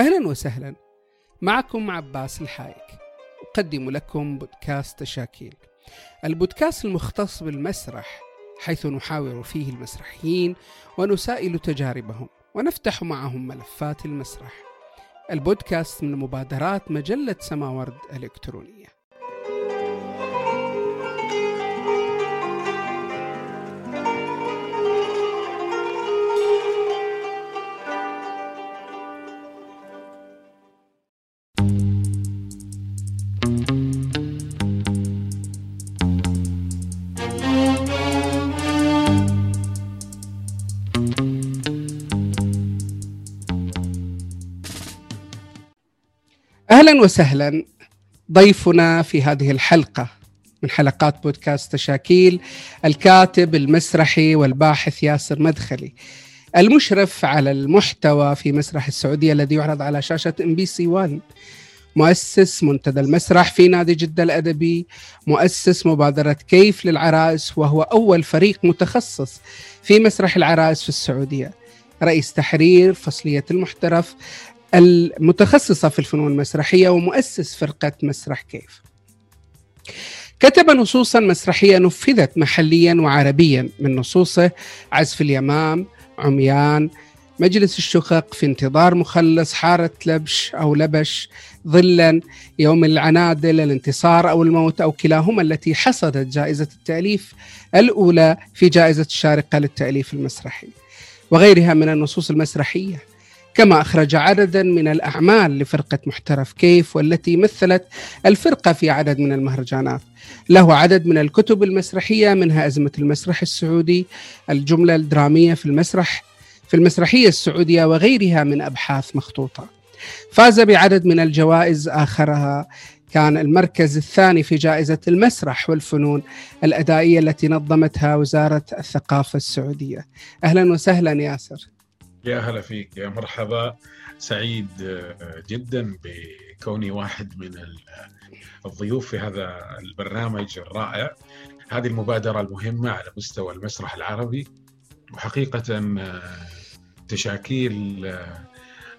أهلا وسهلا. معكم عباس الحايك. أقدم لكم بودكاست تشاكيل البودكاست المختص بالمسرح حيث نحاور فيه المسرحيين ونسائل تجاربهم ونفتح معهم ملفات المسرح. البودكاست من مبادرات مجلة سماورد الإلكترونية أهلا وسهلا. ضيفنا في هذه الحلقة من حلقات بودكاست تشاكيل الكاتب المسرحي والباحث ياسر مدخلي. المشرف على المحتوى في مسرح السعودية الذي يعرض على شاشة إم بي سي 1 مؤسس منتدى المسرح في نادي جدة الأدبي. مؤسس مبادرة كيف للعرائس وهو أول فريق متخصص في مسرح العرائس في السعودية. رئيس تحرير فصلية المحترف. المتخصصة في الفنون المسرحية ومؤسس فرقة مسرح كيف. كتب نصوصا مسرحية نفذت محليا وعربيا من نصوصه عزف اليمام عميان مجلس الشقق في انتظار مخلص حارة لبش أو لبش ظلا يوم العنادل الانتصار أو الموت أو كلاهما التي حصدت جائزة التأليف الأولى في جائزة الشارقة للتأليف المسرحي وغيرها من النصوص المسرحية. كما أخرج عددا من الأعمال لفرقة محترف كيف والتي مثلت الفرقة في عدد من المهرجانات. له عدد من الكتب المسرحية منها أزمة المسرح السعودي الجملة الدرامية في المسرح في المسرحية السعودية وغيرها من أبحاث مخطوطة. فاز بعدد من الجوائز آخرها كان المركز الثاني في جائزة المسرح والفنون الأدائية التي نظمتها وزارة الثقافة السعودية. أهلا وسهلا ياسر. يا هلا فيك يا مرحبا. سعيد آه، جدا بكوني واحد من الضيوف في هذا البرنامج الرائع. هذه المبادرة المهمة على مستوى المسرح العربي. وحقيقة آه، تشاكيل آه،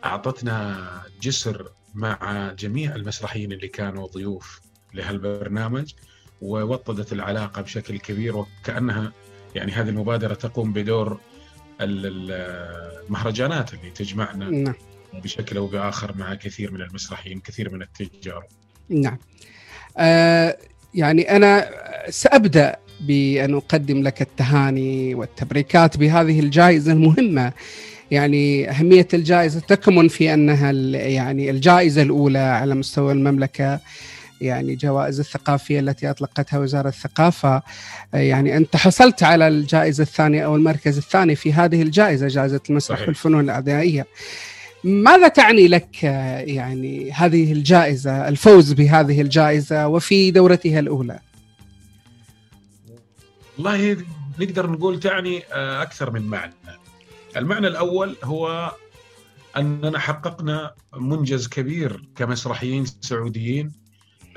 أعطتنا جسر مع جميع المسرحيين اللي كانوا ضيوف لهالبرنامج ووطدت العلاقة بشكل كبير وكأنها يعني هذه المبادرة تقوم بدور المهرجانات اللي تجمعنا نعم. بشكل أو بآخر مع كثير من المسرحيين كثير من التجار. نعم. آه يعني أنا سأبدأ بأن أقدم لك التهاني والتبريكات بهذه الجائزة المهمة. يعني أهمية الجائزة تكمن في أنها يعني الجائزة الأولى على مستوى المملكة. يعني جوائز الثقافية التي أطلقتها وزارة الثقافة. يعني أنت حصلت على الجائزة الثانية أو المركز الثاني في هذه الجائزة جائزة المسرح والفنون الأعدائية. ماذا تعني لك يعني هذه الجائزة الفوز بهذه الجائزة وفي دورتها الأولى؟ والله نقدر نقول تعني آه، أكثر من معنى. المعنى الأول هو أننا حققنا منجز كبير كمسرحيين سعوديين آه،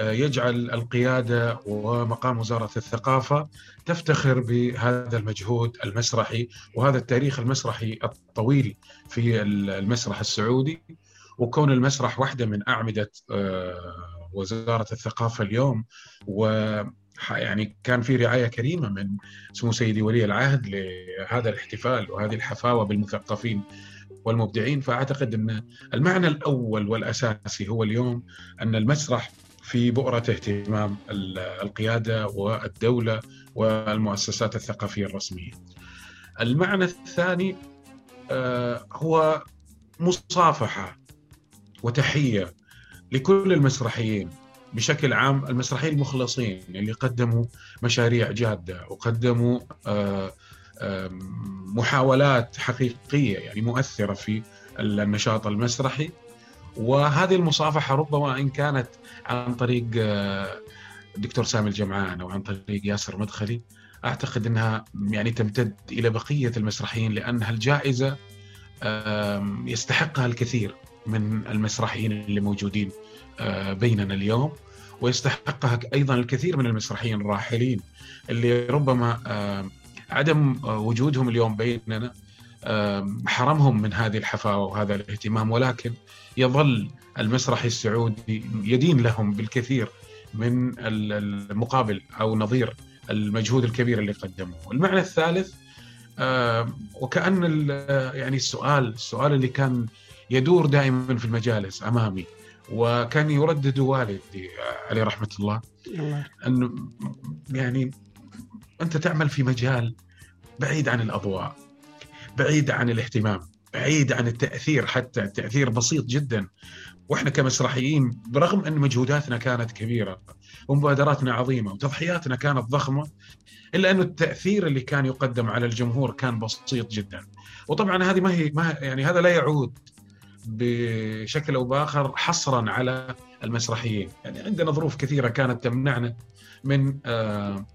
يجعل القيادة ومقام وزارة الثقافة تفتخر بهذا المجهود المسرحي وهذا التاريخ المسرحي الطويل في المسرح السعودي. وكون المسرح واحدة من أعمدة آه، وزارة الثقافة اليوم و يعني كان في رعاية كريمة من سمو سيدي ولي العهد لهذا الاحتفال وهذه الحفاوة بالمثقفين والمبدعين. فأعتقد أن المعنى الأول والأساسي هو اليوم أن المسرح في بؤرة اهتمام القيادة والدولة والمؤسسات الثقافية الرسمية. المعنى الثاني آه، هو مصافحة وتحية لكل المسرحيين بشكل عام المسرحيين المخلصين اللي قدموا مشاريع جادة وقدموا آه، محاولات حقيقية يعني مؤثرة في النشاط المسرحي. وهذه المصافحة ربما إن كانت عن طريق الدكتور آه، سامي الجمعان أو عن طريق ياسر مدخلي. أعتقد إنها يعني تمتد إلى بقية المسرحيين لانها الجائزه يستحقها الكثير من المسرحيين اللي موجودين آه، بيننا اليوم. ويستحقها أيضا الكثير من المسرحيين الراحلين اللي ربما عدم وجودهم اليوم بيننا حرمهم من هذه الحفاوة وهذا الاهتمام ولكن يظل المسرح السعودي يدين لهم بالكثير من المقابل أو نظير المجهود الكبير اللي قدموه المعنى الثالث وكأن يعني السؤال السؤال اللي كان يدور دائما في المجالس أمامي وكان يردد والدي عليه رحمة الله أنه يعني أنت تعمل في مجال بعيد عن الأضواء. بعيد عن الاهتمام بعيد عن التأثير حتى التأثير بسيط جدا. وإحنا كمسرحيين برغم أن مجهوداتنا كانت كبيرة ومبادراتنا عظيمة وتضحياتنا كانت ضخمة إلا انه التأثير اللي كان يقدم على الجمهور كان بسيط جدا. وطبعا هذه ما هي ما يعني هذا لا يعود بشكل أو بآخر حصرا على المسرحيين. يعني عندنا ظروف كثيرة كانت تمنعنا من آه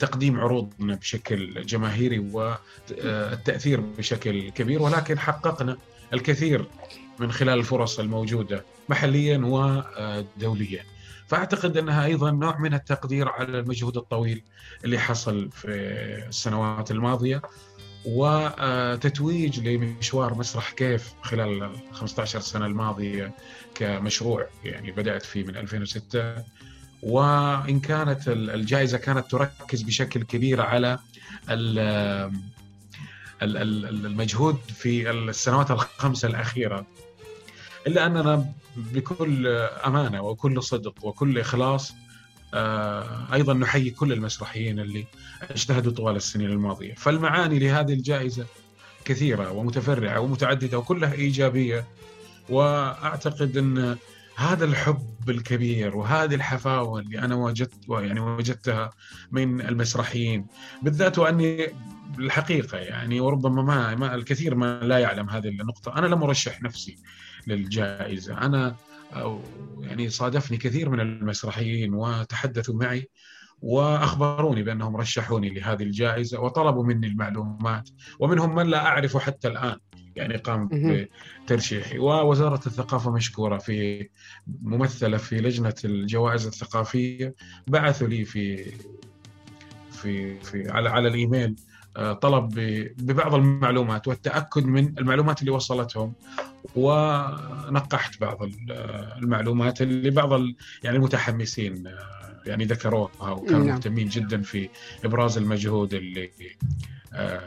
تقديم عروضنا بشكل جماهيري والتأثير بشكل كبير ولكن حققنا الكثير من خلال الفرص الموجودة محليا ودوليا. فأعتقد أنها أيضا نوع من التقدير على المجهود الطويل اللي حصل في السنوات الماضية وتتويج لمشوار مسرح كيف خلال ال 15 سنة الماضية كمشروع يعني بدأت فيه من 2006 وإن كانت الجائزة كانت تركز بشكل كبير على المجهود في السنوات الخمسة الأخيرة. إلا أننا بكل أمانة وكل صدق وكل إخلاص آه، أيضا نحيي كل المسرحيين اللي اجتهدوا طوال السنين الماضية، فالمعاني لهذه الجائزة كثيرة ومتفرعة ومتعددة وكلها إيجابية. وأعتقد إن هذا الحب الكبير وهذه الحفاوة اللي أنا وجدت يعني وجدتها من المسرحيين. بالذات وأني الحقيقة يعني وربما ما, ما الكثير ما لا يعلم هذه النقطة. أنا لم أرشح نفسي للجائزة. أنا أو يعني صادفني كثير من المسرحيين وتحدثوا معي وأخبروني بأنهم رشحوني لهذه الجائزة وطلبوا مني المعلومات. ومنهم من لا اعرفه حتى الآن يعني قام بترشيحي. ووزارة الثقافة مشكورة في ممثلة في لجنة الجوائز الثقافية. بعثوا لي في في في على على الإيميل آه، طلب ببعض المعلومات والتأكد من المعلومات اللي وصلتهم. ونقحت بعض المعلومات اللي بعض يعني المتحمسين آه، يعني ذكروها. وكانوا نعم. مهتمين جدا في إبراز المجهود اللي آه،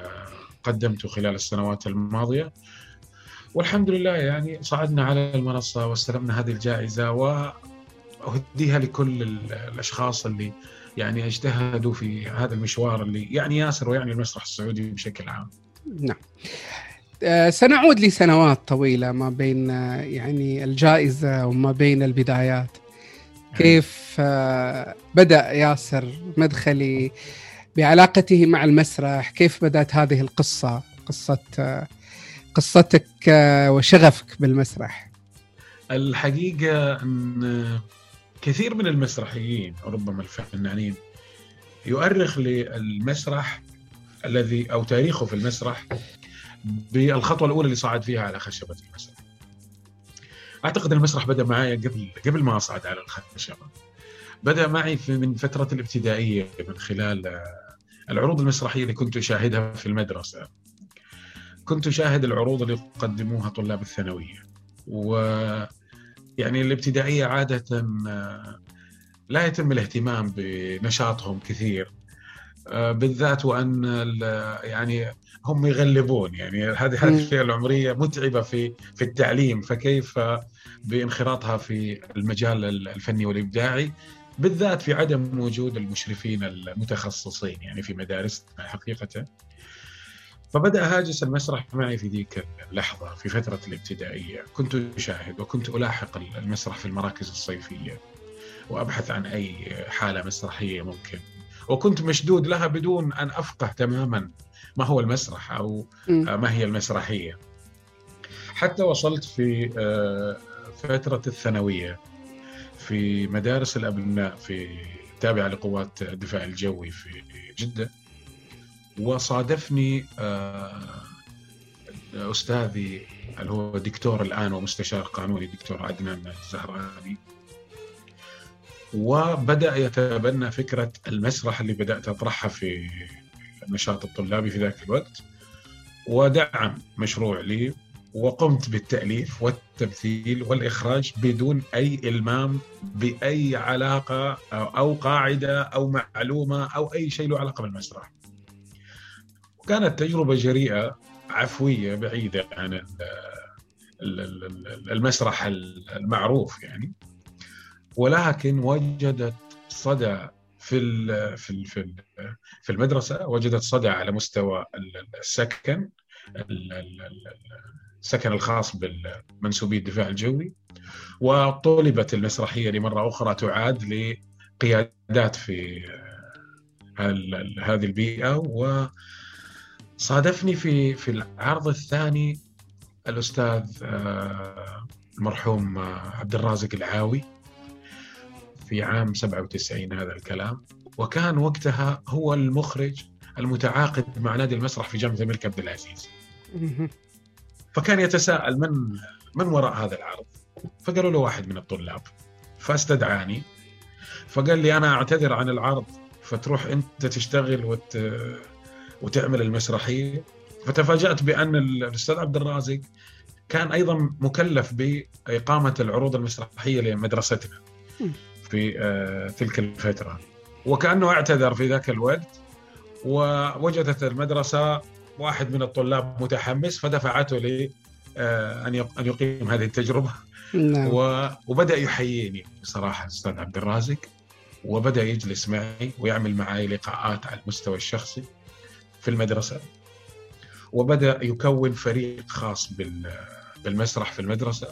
قدمته خلال السنوات الماضية والحمد لله يعني صعدنا على المنصة واستلمنا هذه الجائزة وأهديها لكل الأشخاص اللي يعني اجتهدوا في هذا المشوار اللي يعني ياسر ويعني المسرح السعودي بشكل عام. نعم. آه، سنعود لسنوات طويلة ما بين آه، يعني الجائزة وما بين البدايات كيف آه، بدأ ياسر مدخلي بعلاقته مع المسرح كيف بدأت هذه القصة قصة قصتك وشغفك بالمسرح الحقيقة أن كثير من المسرحيين ربما الفنانين يؤرخ للمسرح الذي أو تاريخه في المسرح بالخطوة الأولى اللي صعد فيها على خشبة المسرح. أعتقد المسرح بدأ معي قبل قبل ما اصعد على الخشبة. بدأ معي في من فترة الابتدائية من خلال آه، العروض المسرحية اللي كنت أشاهدها في المدرسة. كنت أشاهد العروض اللي يقدموها طلاب الثانوية. و يعني الابتدائية عادة آه، لا يتم الاهتمام بنشاطهم كثير. آه، بالذات وأن يعني هم يغلبون. يعني هذه هذه الفئة العمرية متعبة في في التعليم. فكيف بانخراطها في المجال الفني والإبداعي؟ بالذات في عدم وجود المشرفين المتخصصين يعني في مدارسنا حقيقة. فبدأ هاجس المسرح معي في ذيك اللحظة في فترة الابتدائية. كنت أشاهد وكنت ألاحق المسرح في المراكز الصيفية وأبحث عن أي حالة مسرحية ممكن. وكنت مشدود لها بدون أن أفقه تماما ما هو المسرح أو ما هي المسرحية. حتى وصلت في آه، فترة الثانوية. في مدارس الأبناء في تابعة لقوات الدفاع الجوي في جدة. وصادفني آه، أستاذي اللي هو دكتور الآن ومستشار قانوني دكتور عدنان الزهراني. وبدأ يتبنى فكرة المسرح اللي بدأت أطرحها في النشاط الطلابي في ذاك الوقت. ودعم مشروع لي وقمت بالتأليف والتمثيل والإخراج بدون أي إلمام بأي علاقة أو قاعدة أو معلومة أو أي شيء له علاقة بالمسرح. كانت تجربة جريئة عفوية بعيدة عن المسرح المعروف يعني. ولكن وجدت صدى في في في المدرسة وجدت صدى على مستوى السكن السكن الخاص بالمنسوبي الدفاع الجوي وطلبت المسرحية لمرة أخرى تعاد لقيادات في هذه البيئة وصادفني في في العرض الثاني الأستاذ آه، المرحوم عبد الرازق العاوي في عام 97 هذا الكلام وكان وقتها هو المخرج المتعاقد مع نادي المسرح في جامعة الملك عبد العزيز. فكان يتساءل من من وراء هذا العرض؟ فقالوا له واحد من الطلاب فاستدعاني فقال لي أنا أعتذر عن العرض فتروح أنت تشتغل وت... وتعمل المسرحية فتفاجأت بأن الأستاذ عبد الرازق كان أيضا مكلف بإقامة العروض المسرحية لمدرستنا. في آه، تلك الفترة وكأنه اعتذر في ذاك الوقت ووجدت المدرسة واحد من الطلاب متحمس فدفعته لي آه، أن يقيم هذه التجربة. نعم. وبدأ يحييني بصراحة الأستاذ عبد الرازق وبدأ يجلس معي ويعمل معي لقاءات على المستوى الشخصي في المدرسة. وبدأ يكون فريق خاص بالمسرح في المدرسة.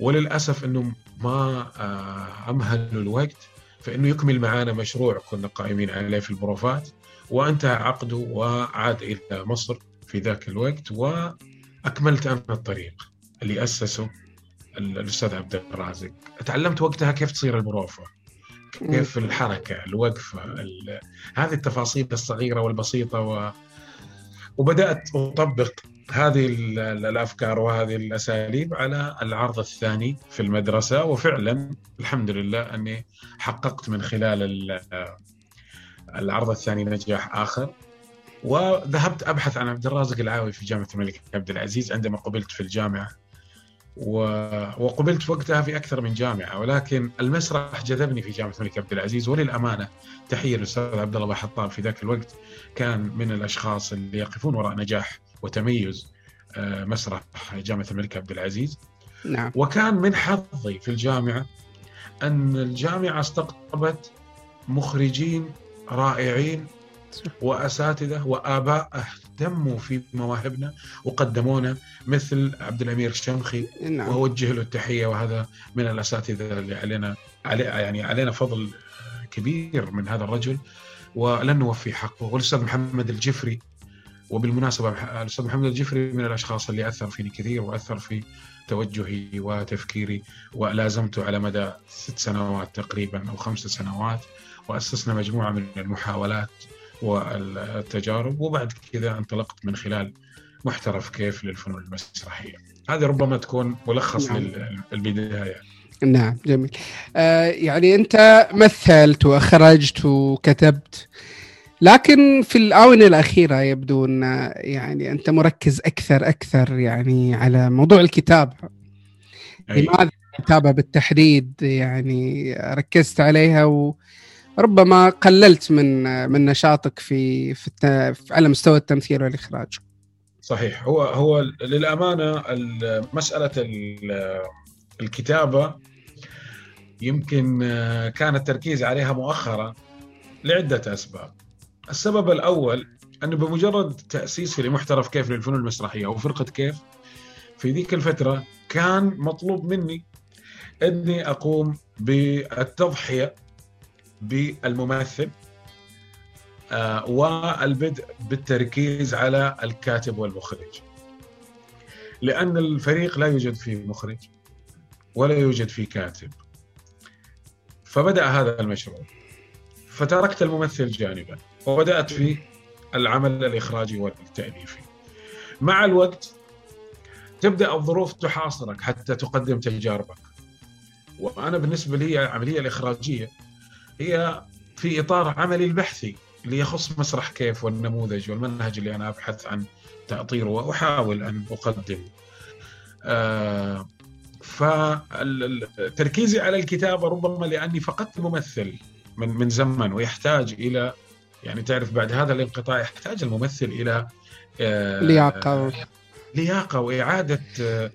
وللأسف إنه ما آه، امهلوا الوقت فإنه يكمل معنا مشروع كنا قائمين عليه في البروفات. وانتهى عقده وعاد إلى مصر في ذاك الوقت وأكملت أنا الطريق اللي أسسه الأستاذ عبد الرازق. تعلمت وقتها كيف تصير البروفه كيف الحركة الوقفة هذه التفاصيل الصغيرة والبسيطة و... وبدأت أطبق هذه الأفكار وهذه الأساليب على العرض الثاني في المدرسة. وفعلا الحمد لله أني حققت من خلال العرض الثاني نجاح آخر. وذهبت أبحث عن عبد الرازق العاوي في جامعة الملك عبد العزيز عندما قبلت في الجامعة. وقبلت وقتها في أكثر من جامعة ولكن المسرح جذبني في جامعة الملك عبد العزيز. وللأمانة تحية للأستاذ عبد الله حطاب في ذاك الوقت كان من الأشخاص اللي يقفون وراء نجاح وتميز آه، مسرح جامعة الملك عبد العزيز. نعم. وكان من حظي في الجامعة أن الجامعة استقطبت مخرجين رائعين وأساتذة وآباء اهتموا في مواهبنا وقدمونا مثل عبد الأمير الشمخي نعم. واوجه له التحية وهذا من الأساتذة اللي علينا علي يعني علينا فضل كبير من هذا الرجل ولن نوفي حقه والأستاذ محمد الجفري وبالمناسبة الأستاذ محمد الجفري من الأشخاص اللي أثر فيني كثير وأثر في توجهي وتفكيري ولازمته على مدى ست سنوات تقريبا أو خمس سنوات وأسسنا مجموعة من المحاولات والتجارب وبعد كذا انطلقت من خلال محترف كيف للفنون المسرحية. هذه ربما تكون ملخص نعم. للبداية. نعم جميل. آه يعني أنت مثلت وأخرجت وكتبت لكن في الآونة الأخيرة يبدو أن يعني أنت مركز أكثر أكثر يعني على موضوع الكتابة. لماذا الكتابة بالتحديد يعني ركزت عليها وربما قللت من من نشاطك في في على مستوى التمثيل والإخراج. صحيح. هو هو للأمانة مسألة الكتابة يمكن كان التركيز عليها مؤخرا لعدة أسباب. السبب الأول أنه بمجرد تاسيسي لمحترف كيف للفنون المسرحية أو فرقة كيف في ذيك الفترة كان مطلوب مني إني أقوم بالتضحية بالممثل آه والبدء بالتركيز على الكاتب والمخرج. لأن الفريق لا يوجد فيه مخرج ولا يوجد فيه كاتب. فبدأ هذا المشروع. فتركت الممثل جانبا وبدأت في العمل الإخراجي والتأليفي. مع الوقت تبدأ الظروف تحاصرك حتى تقدم تجاربك. وأنا بالنسبة لي العملية الإخراجية هي في إطار عملي البحثي اللي يخص مسرح كيف والنموذج والمنهج اللي أنا أبحث عن تأطيره وأحاول أن اقدم آه فتركيزي على الكتابة ربما لأني فقدت الممثل من من زمن ويحتاج إلى يعني تعرف بعد هذا الانقطاع يحتاج الممثل إلى آه لياقة. لياقة وإعادة آه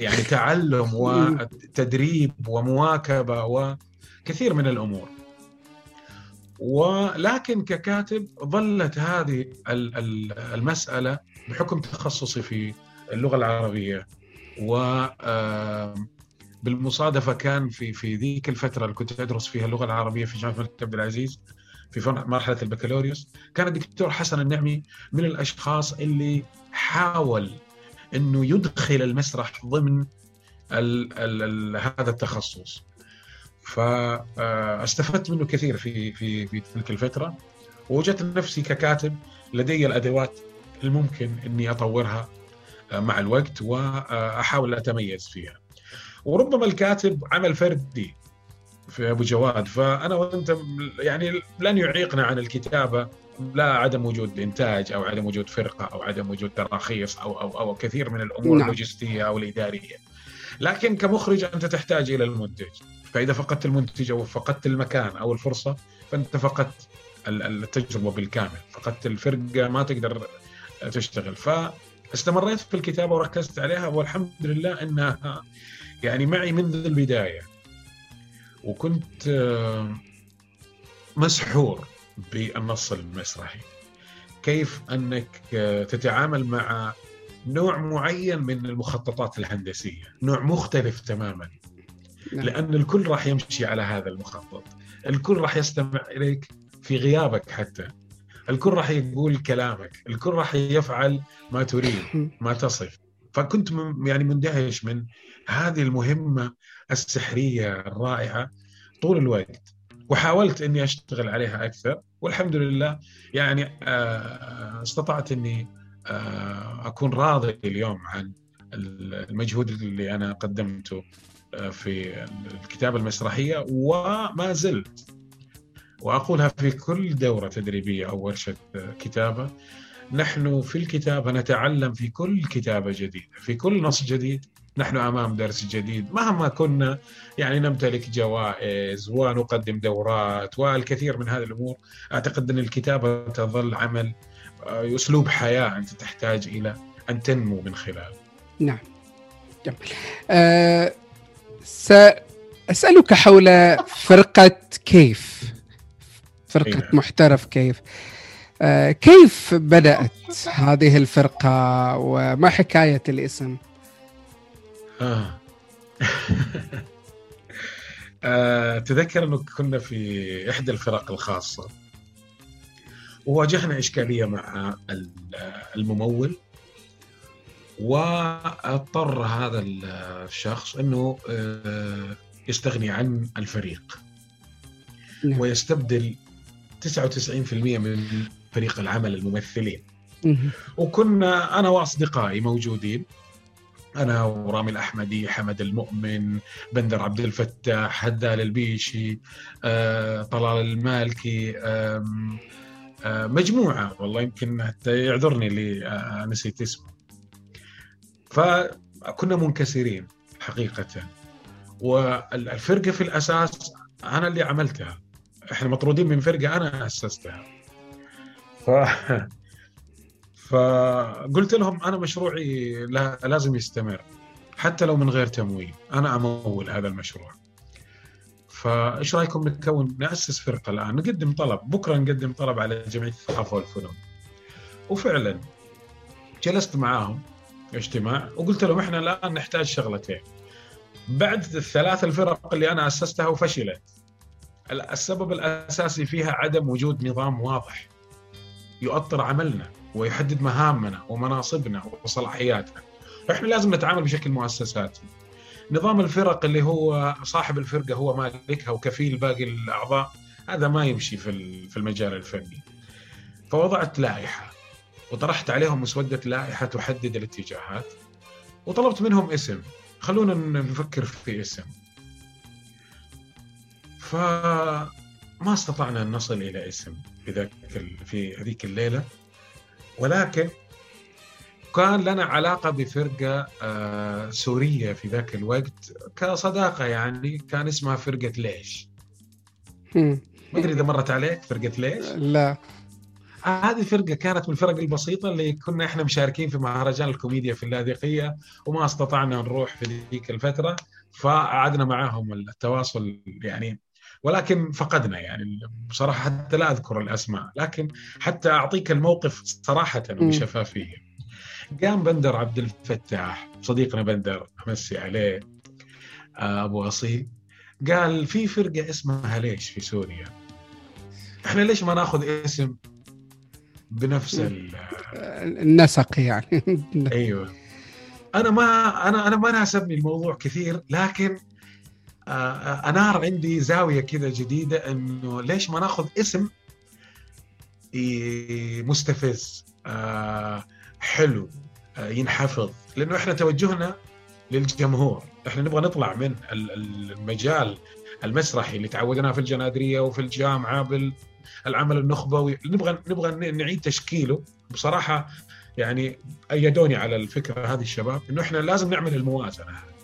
يعني تعلم وتدريب ومواكبة وكثير من الأمور. ولكن ككاتب ظلت هذه المسألة بحكم تخصصي في اللغة العربية. و بالمصادفة كان في في ذيك الفترة اللي كنت أدرس فيها اللغة العربية في جامعة الملك عبد العزيز في مرحلة البكالوريوس كان الدكتور حسن النعمي من الأشخاص اللي حاول إنه يدخل المسرح ضمن ال ال ال هذا التخصص. فاستفدت منه كثير في في في تلك الفترة ووجدت نفسي ككاتب لدي الأدوات الممكن إني أطورها مع الوقت واحاول أتميز فيها. وربما الكاتب عمل فردي في أبو جواد فأنا وأنت يعني لن يعيقنا عن الكتابة لا عدم وجود إنتاج أو عدم وجود فرقة أو عدم وجود تراخيص أو أو أو كثير من الأمور نعم. اللوجستية أو الإدارية. لكن كمخرج أنت تحتاج إلى المنتج، فإذا فقدت المنتج أو فقدت المكان أو الفرصة فأنت فقدت التجربة بالكامل، فقدت الفرقة ما تقدر تشتغل، فاستمريت في الكتابة وركزت عليها والحمد لله إنها يعني معي منذ البداية. وكنت مسحور بالنص المسرحي. كيف أنك تتعامل مع نوع معين من المخططات الهندسية؟ نوع مختلف تماما. نعم. لأن الكل راح يمشي على هذا المخطط. الكل راح يستمع إليك في غيابك حتى. الكل راح يقول كلامك. الكل راح يفعل ما تريد ما تصف. فكنت يعني مندهش من هذه المهمة السحرية الرائعة طول الوقت. وحاولت إني أشتغل عليها أكثر والحمد لله يعني آه، استطعت إني آه، أكون راضي اليوم عن المجهود اللي أنا قدمته. في الكتابة المسرحية وما زلت وأقولها في كل دورة تدريبية أو ورشة كتابة نحن في الكتابة نتعلم في كل كتابة جديدة في كل نص جديد نحن أمام درس جديد مهما كنا يعني نمتلك جوائز ونقدم دورات والكثير من هذه الأمور أعتقد أن الكتابة تظل عمل آه، أسلوب حياة أنت تحتاج إلى أن تنمو من خلاله. نعم. جميل. أه سأسألك حول فرقة كيف فرقة نعم. محترف كيف أه كيف بدأت هذه الفرقة وما حكاية الاسم؟ آه. آه. تذكر أنه كنا في إحدى الفرق الخاصة وواجهنا إشكالية مع الممول وأضطر هذا الشخص إنه آه، يستغني عن الفريق. نعم. ويستبدل 99% من فريق العمل الممثلين. وكنا أنا وأصدقائي موجودين. أنا ورامي الأحمدي حمد المؤمن بندر عبد الفتاح هدال البيشي آه، طلال المالكي آه، مجموعة. والله يمكن حتى يعذرني اللي نسيت اسمه. فكنا منكسرين حقيقة. والفرقة في الأساس أنا اللي عملتها. إحنا مطرودين من فرقة أنا أسستها. ف فقلت لهم أنا مشروعي لازم يستمر. حتى لو من غير تمويل. أنا أمول هذا المشروع. فإيش رأيكم نكون نأسس فرقة الآن. نقدم طلب. بكرة نقدم طلب على جمعية الثقافه والفنون وفعلا جلست معاهم. اجتماع وقلت لهم إحنا الآن نحتاج شغلتين. بعد الثلاث الفرق اللي أنا اسستها وفشلت السبب الأساسي فيها عدم وجود نظام واضح يؤطر عملنا ويحدد مهامنا ومناصبنا وصلاحياتنا. فاحنا لازم نتعامل بشكل مؤسساتي. نظام الفرق اللي هو صاحب الفرقة هو مالكها وكفيل باقي الأعضاء هذا ما يمشي في في المجال الفني. فوضعت لائحة. وطرحت عليهم مسودة لائحة تحدد الاتجاهات وطلبت منهم اسم. خلونا نفكر في اسم. فما ما استطعنا أن نصل إلى اسم في ذاك في هذيك الليلة. ولكن كان لنا علاقة بفرقة آه، سورية في ذاك الوقت كصداقة يعني كان اسمها فرقة ليش. ما أدري إذا مرت عليك فرقة ليش؟ لا. هذه فرقة كانت من الفرق البسيطة اللي كنا إحنا مشاركين في مهرجان الكوميديا في اللاذقية وما استطعنا نروح في ذيك الفترة فقعدنا معاهم التواصل يعني ولكن فقدنا يعني بصراحة حتى لا أذكر الأسماء لكن حتى أعطيك الموقف صراحة وبشفافية. قام بندر عبد الفتاح صديقنا بندر أمسي عليه آه، أبو أصيل قال في فرقة اسمها ليش في سوريا؟ إحنا ليش ما ناخذ اسم بنفس النسق يعني. أيوه. أنا ما أنا أنا ما ناسبني الموضوع كثير لكن آه، آه، أنار عندي زاوية كذا جديدة إنه ليش ما ناخذ اسم مستفز آه، حلو ينحفظ؟ لأنه إحنا توجهنا للجمهور إحنا نبغى نطلع من المجال المسرحي اللي تعودنا في الجنادرية وفي الجامعة بالعمل النخبوي. نبغى نبغى نعيد تشكيله. بصراحة يعني أيدوني على الفكرة هذه الشباب إنه إحنا لازم نعمل الموازنة. هذه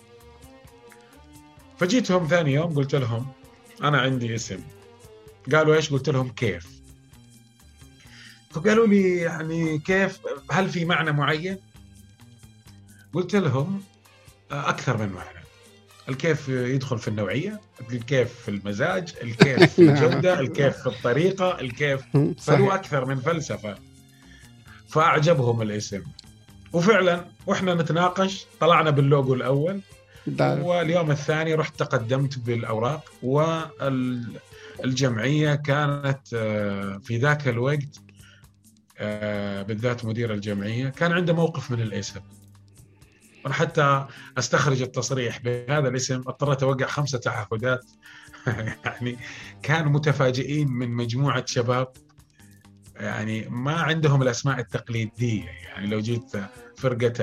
فجيتهم ثاني يوم قلت لهم أنا عندي اسم. قالوا إيش؟ قلت لهم كيف. فقالوا لي يعني كيف؟ هل في معنى معين؟ قلت لهم أكثر من معنى. الكيف يدخل في النوعية الكيف في المزاج الكيف في الجودة الكيف في الطريقة الكيف فله أكثر من فلسفة. فأعجبهم الاسم. وفعلا وإحنا نتناقش طلعنا باللوجو الأول واليوم الثاني رحت تقدمت بالأوراق والجمعية كانت آه، في ذاك الوقت آه، بالذات مدير الجمعية كان عنده موقف من الاسم. حتى أستخرج التصريح بهذا الاسم اضطريت أوقع خمسة تعهدات. يعني كانوا متفاجئين من مجموعة شباب. يعني ما عندهم الأسماء التقليدية. يعني لو جيت فرقة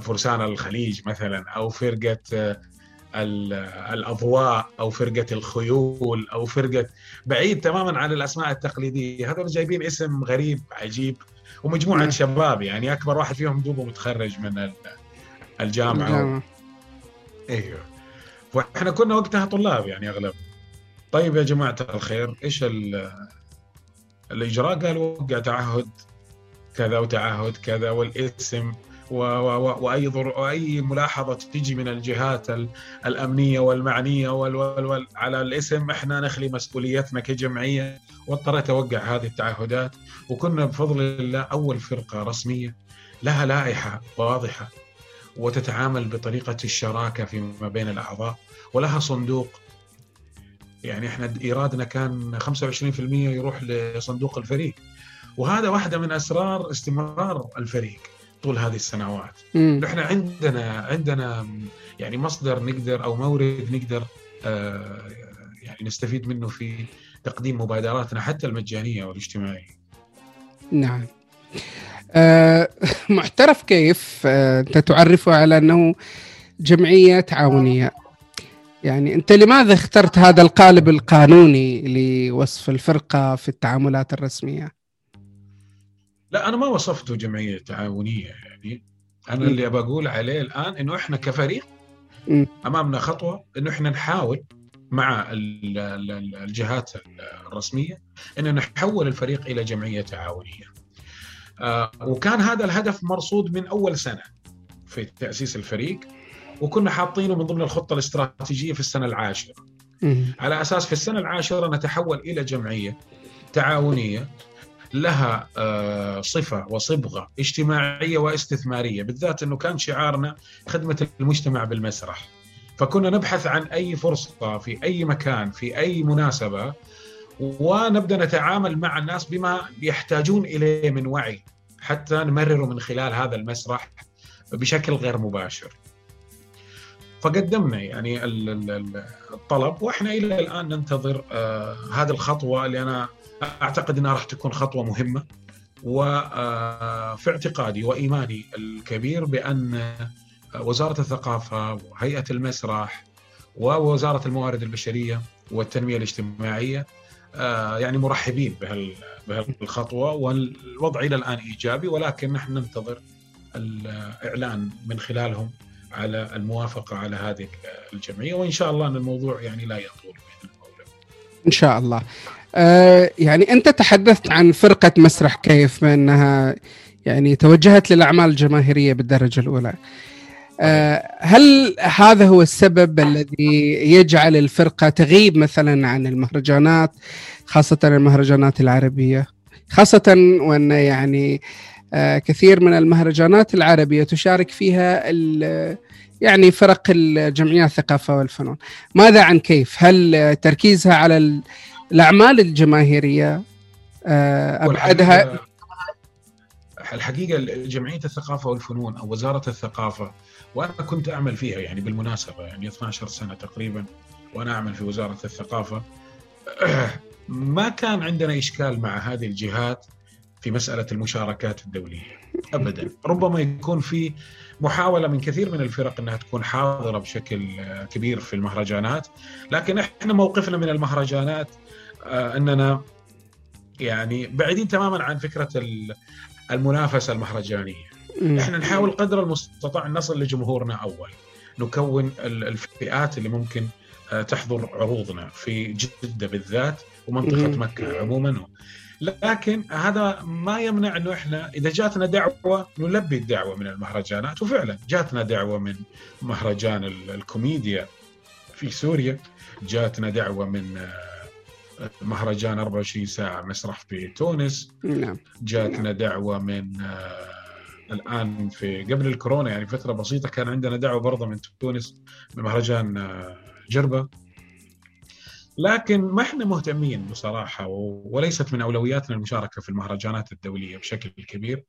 فرسان الخليج مثلا أو فرقة الأضواء أو فرقة الخيول أو فرقة بعيد تماما عن الأسماء التقليدية. هذول جايبين اسم غريب عجيب. ومجموعة نعم. شباب يعني أكبر واحد فيهم دوبه متخرج من الجامعة الجامعة. إيوه وإحنا كنا وقتها طلاب يعني أغلب طيب يا جماعة الخير إيش الإجراء قال وقع تعهد كذا وتعهد كذا والاسم وأي وأي ملاحظة تجي من الجهات الأمنية والمعنية وال وال على الاسم إحنا نخلي مسؤوليتنا كجمعية. واضطريت اوقع هذه التعهدات. وكنا بفضل الله أول فرقة رسمية لها لائحة واضحة وتتعامل بطريقة الشراكة فيما بين الأعضاء ولها صندوق. يعني إحنا إيرادنا كان 25% يروح لصندوق الفريق. وهذا واحدة من أسرار استمرار الفريق. طول هذه السنوات. نحن عندنا عندنا يعني مصدر نقدر أو مورد نقدر آه يعني نستفيد منه في تقديم مبادراتنا حتى المجانية والاجتماعية. نعم. آه محترف كيف؟ آه أنت تعرفه على أنه جمعية تعاونية. يعني أنت لماذا اخترت هذا القالب القانوني لوصف الفرقة في التعاملات الرسمية؟ لا أنا ما وصفته جمعية تعاونية يعني. أنا اللي ابى أقول عليه الآن إنه إحنا كفريق أمامنا خطوة إنه إحنا نحاول مع الجهات الرسمية ان نحول الفريق إلى جمعية تعاونية. آه، وكان هذا الهدف مرصود من أول سنة في تأسيس الفريق وكنا حاطينه من ضمن الخطة الاستراتيجية في السنة العاشرة. على أساس في السنة العاشرة نتحول إلى جمعية تعاونية. لها آه، صفة وصبغة اجتماعية واستثمارية بالذات إنه كان شعارنا خدمة المجتمع بالمسرح. فكنا نبحث عن أي فرصة في أي مكان في أي مناسبة ونبدأ نتعامل مع الناس بما يحتاجون إليه من وعي حتى نمرره من خلال هذا المسرح بشكل غير مباشر. فقدمنا يعني الطلب وإحنا إلى الآن ننتظر آه، هذه الخطوة اللي أنا أعتقد إنها راح تكون خطوة مهمة وفي اعتقادي وإيماني الكبير بأن وزارة الثقافة وهيئه المسرح ووزارة الموارد البشرية والتنمية الاجتماعية آه، يعني مرحبين بهالخطوة والوضع إلى الآن إيجابي ولكن نحن ننتظر الإعلان من خلالهم على الموافقة على هذه الجمعية وإن شاء الله أن الموضوع يعني لا يطول بإذن. إن شاء الله. آه يعني أنت تحدثت عن فرقة مسرح كيف بانها يعني توجهت للأعمال الجماهيرية بالدرجة الأولى. آه هل هذا هو السبب الذي يجعل الفرقة تغيب مثلا عن المهرجانات خاصة المهرجانات العربية؟ خاصة وأن يعني آه كثير من المهرجانات العربية تشارك فيها يعني فرق الجمعيات الثقافة والفنون. ماذا عن كيف؟ هل تركيزها على الأعمال الجماهيرية آه، ابعدها الحقيقة جمعية الثقافة والفنون أو وزارة الثقافة وأنا كنت أعمل فيها يعني بالمناسبة يعني 12 سنة تقريبا وأنا أعمل في وزارة الثقافة ما كان عندنا إشكال مع هذه الجهات في مسألة المشاركات الدولية ابدا ربما يكون في محاولة من كثير من الفرق إنها تكون حاضرة بشكل كبير في المهرجانات. لكن إحنا موقفنا من المهرجانات آه، إننا يعني بعيدين تماما عن فكرة المنافسة المهرجانية. إحنا نحاول قدر المستطاع نصل لجمهورنا أول نكون الفئات اللي ممكن آه، تحضر عروضنا في جدة بالذات ومنطقة مكة عموما. لكن هذا ما يمنع إنه إحنا إذا جاتنا دعوة نلبي الدعوة من المهرجانات. وفعلا جاتنا دعوة من مهرجان الكوميديا في سوريا. جاتنا دعوة من آه، مهرجان 24 ساعة مسرح في تونس. نعم. جاتنا دعوة من آه الآن في قبل الكورونا يعني فترة بسيطة كان عندنا دعوة برضه من تونس بمهرجان آه جربة. لكن ما إحنا مهتمين بصراحة وليست من أولوياتنا المشاركة في المهرجانات الدولية بشكل كبير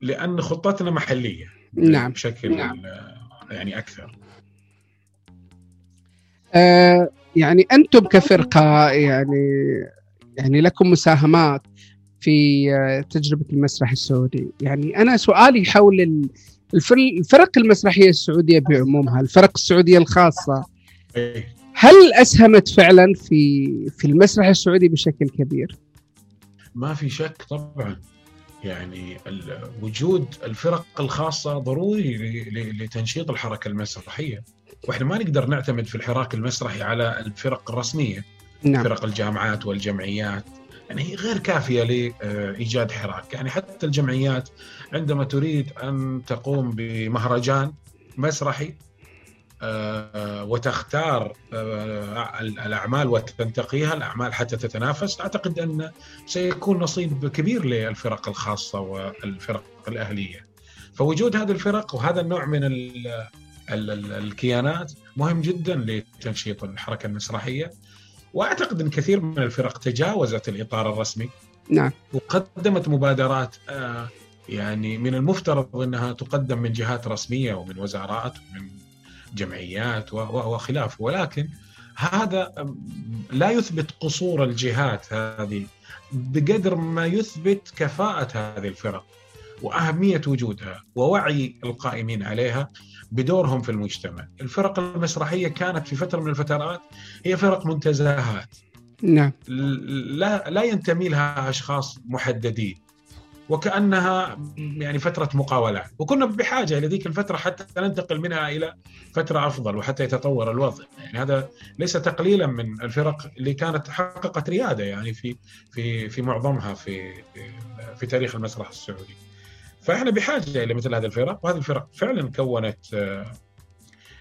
لأن خطتنا محلية نعم بشكل نعم. يعني أكثر آه يعني أنتم كفرقة يعني يعني لكم مساهمات في آه، تجربة المسرح السعودي، يعني أنا سؤالي حول الفرق المسرحية السعودية بعمومها، الفرق السعودية الخاصة إيه. هل أسهمت فعلا في في المسرح السعودي بشكل كبير؟ ما في شك طبعا. يعني وجود الفرق الخاصة ضروري لتنشيط الحركة المسرحية. وإحنا ما نقدر نعتمد في الحراك المسرحي على الفرق الرسمية. نعم. فرق الجامعات والجمعيات. يعني هي غير كافية لايجاد حراك. يعني حتى الجمعيات عندما تريد أن تقوم بمهرجان مسرحي آه، وتختار آه، الأعمال وتنتقيها الأعمال حتى تتنافس. أعتقد أن سيكون نصيب كبير للفرق الخاصة والفرق الأهلية. فوجود هذه الفرق وهذا النوع من الكيانات مهم جدا لتنشيط الحركة المسرحية. وأعتقد أن كثير من الفرق تجاوزت الإطار الرسمي. نعم. وقدمت مبادرات آه، يعني من المفترض أنها تقدم من جهات رسمية ومن وزارات ومن جمعيات وخلافه. ولكن هذا لا يثبت قصور الجهات هذه بقدر ما يثبت كفاءة هذه الفرق وأهمية وجودها ووعي القائمين عليها بدورهم في المجتمع. الفرق المسرحية كانت في فترة من الفترات هي فرق منتزهات. نعم. لا لا ينتمي لها أشخاص محددين. وكأنها يعني فترة مقاولات. وكنا بحاجة إلى ذيك الفترة حتى ننتقل منها إلى فترة أفضل وحتى يتطور الوضع. يعني هذا ليس تقليلا من الفرق اللي كانت حققت ريادة يعني في في في معظمها في في تاريخ المسرح السعودي. فإحنا بحاجة إلى مثل هذه الفرق وهذه الفرق فعلا كونت آه،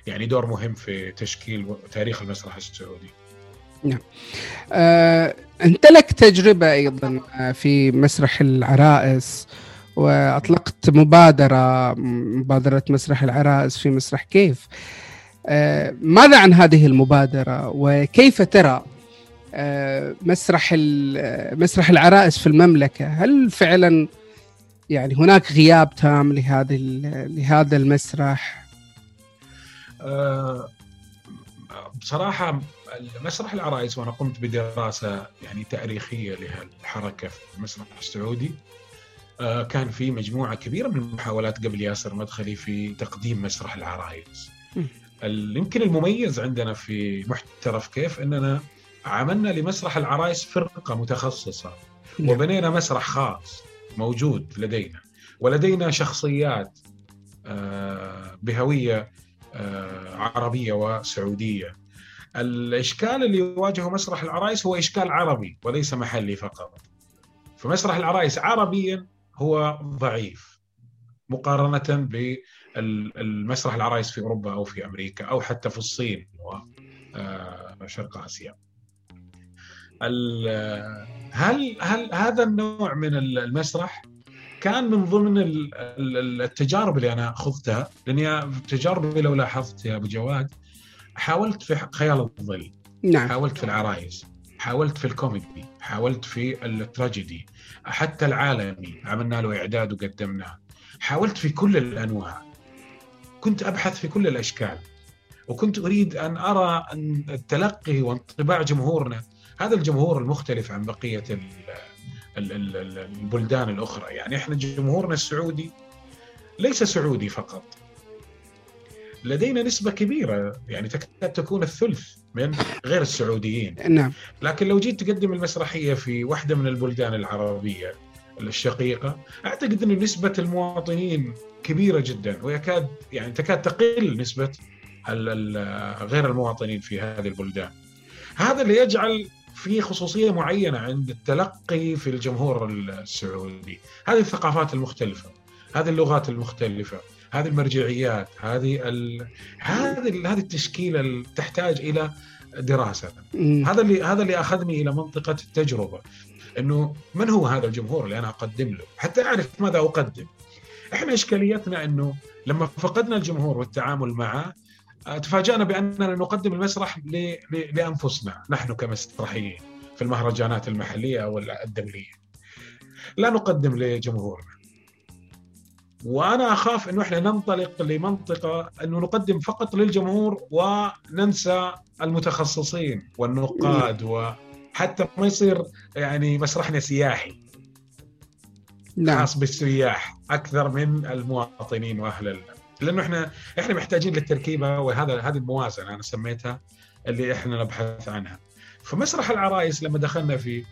يعني دور مهم في تشكيل تاريخ المسرح السعودي. نعم. آه، انت لك تجربة أيضا آه، في مسرح العرائس وأطلقت مبادرة مبادرة مسرح العرائس في مسرح كيف. آه، ماذا عن هذه المبادرة وكيف ترى آه، مسرح مسرح العرائس في المملكة؟ هل فعلا يعني هناك غياب تام لهذا لهذا المسرح بصراحة مسرح العرايس وأنا قمت بدراسة يعني تاريخية لهالحركة في المسرح السعودي. أه كان في مجموعة كبيرة من المحاولات قبل ياسر مدخلي في تقديم مسرح العرايس. يمكن المميز عندنا في محترف كيف أننا عملنا لمسرح العرايس فرقة متخصصة نعم. وبنينا مسرح خاص موجود لدينا ولدينا شخصيات آه، بهوية آه، عربية وسعودية. الإشكال اللي يواجهه مسرح العرايس هو إشكال عربي وليس محلي فقط. فمسرح العرايس عربيا هو ضعيف مقارنة بالمسرح العرايس في أوروبا أو في أمريكا أو حتى في الصين وشرق آسيا. ال- هل هل هذا النوع من المسرح كان من ضمن ال- ال- التجارب اللي أنا خضتها؟ لاني تجاربي لو لاحظت يا أبو جواد حاولت في خيال الظل نعم. حاولت في العرايس حاولت في الكوميدي حاولت في التراجيدي حتى العالمي عملنا له إعداد وقدمناه. حاولت في كل الأنواع. كنت أبحث في كل الأشكال. وكنت أريد أن أرى أن التلقي وانطباع جمهورنا. هذا الجمهور المختلف عن ال- البلدان الأخرى. يعني إحنا جمهورنا السعودي ليس سعودي فقط. لدينا نسبة كبيرة يعني تكاد تكون الثلث من غير السعوديين. نعم. لكن لو جيت تقدم المسرحية في واحدة من البلدان العربية الشقيقة أعتقد إن نسبة المواطنين كبيرة جدا ويكاد يعني تكاد تقل ال- غير المواطنين في هذه البلدان. هذا اللي يجعل في خصوصية معينة عند التلقي في الجمهور السعودي، هذه الثقافات المختلفة، هذه اللغات المختلفة، هذه المرجعيات، هذه ال... هذه ال- هذه التشكيلة تحتاج إلى دراسة. هذا اللي هذا اللي أخذني إلى منطقة التجربة. إنه من هو هذا الجمهور اللي أنا أقدم له؟ حتى أعرف ماذا أقدم. إحنا إشكاليتنا إنه لما فقدنا الجمهور والتعامل معه آه، تفاجأنا بأننا نقدم المسرح ل- ل- لأنفسنا نحن كمسرحيين في المهرجانات المحلية أو الدوليه لا نقدم لجمهورنا. وأنا أخاف إنه إحنا ننطلق لمنطقة إنه نقدم فقط للجمهور وننسى المتخصصين والنقاد وحتى ما يصير يعني مسرحنا سياحي. نعم. خاص بالسياح أكثر من المواطنين وأهل ال... لأنه إحنا إحنا محتاجين للتركيبة وهذا هذه الموازنة أنا سميتها اللي إحنا نبحث عنها. فمسرح العرايس لما دخلنا فيه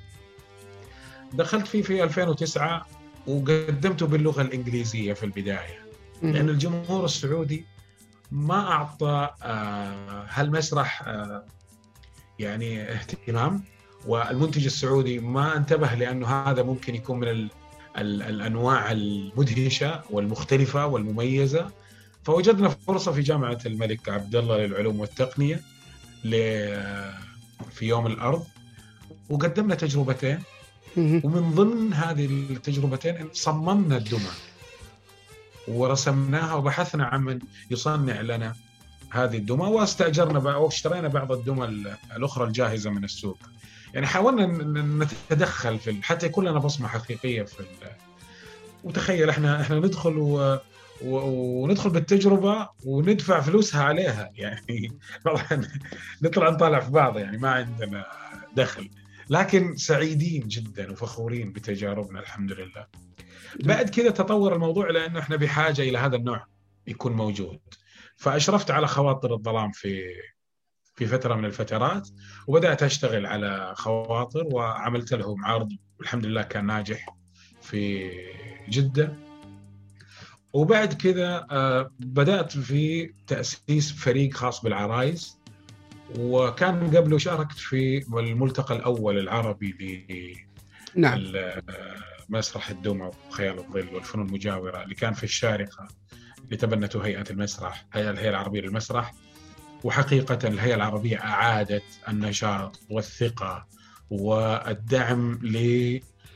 دخلت فيه في 2009 وقدمته باللغة الإنجليزية في البداية لأن. الجمهور السعودي ما أعطى آه، هالمسرح آه، يعني اهتمام والمنتج السعودي ما انتبه لأنه هذا ممكن يكون من ال ال الأنواع المدهشة والمختلفة والمميزة فوجدنا فرصة في جامعة الملك عبد الله للعلوم والتقنية في يوم الأرض وقدمنا تجربتين. ومن ضمن هذه التجربتين صممنا الدمى ورسمناها وبحثنا عن من يصنع لنا هذه الدمى واستأجرنا واشترينا بعض الدمى ال- الأخرى الجاهزة من السوق. يعني حاولنا نتدخل في حتى يكون لنا بصمة حقيقية في وتخيل إحنا إحنا ندخل و وندخل بالتجربة وندفع فلوسها عليها. يعني نطلع نطالع في بعض يعني ما عندنا دخل. لكن سعيدين جدا وفخورين بتجاربنا الحمد لله. بعد كذا تطور الموضوع لأنه إحنا بحاجة إلى هذا النوع يكون موجود. فأشرفت على خواطر الظلام في في فترة من الفترات وبدأت أشتغل على خواطر وعملت لهم عرض والحمد لله كان ناجح في جدة. وبعد كذا آه، بدأت في تأسيس فريق خاص بالعرايس وكان قبله شاركت في الملتقى الأول العربي نعم مسرح الدمى وخيال الظل والفنون المجاورة اللي كان في الشارقة اللي تبنته هيئة المسرح هيئه الهيئة العربية للمسرح وحقيقة الهيئة العربية أعادت النشاط والثقة والدعم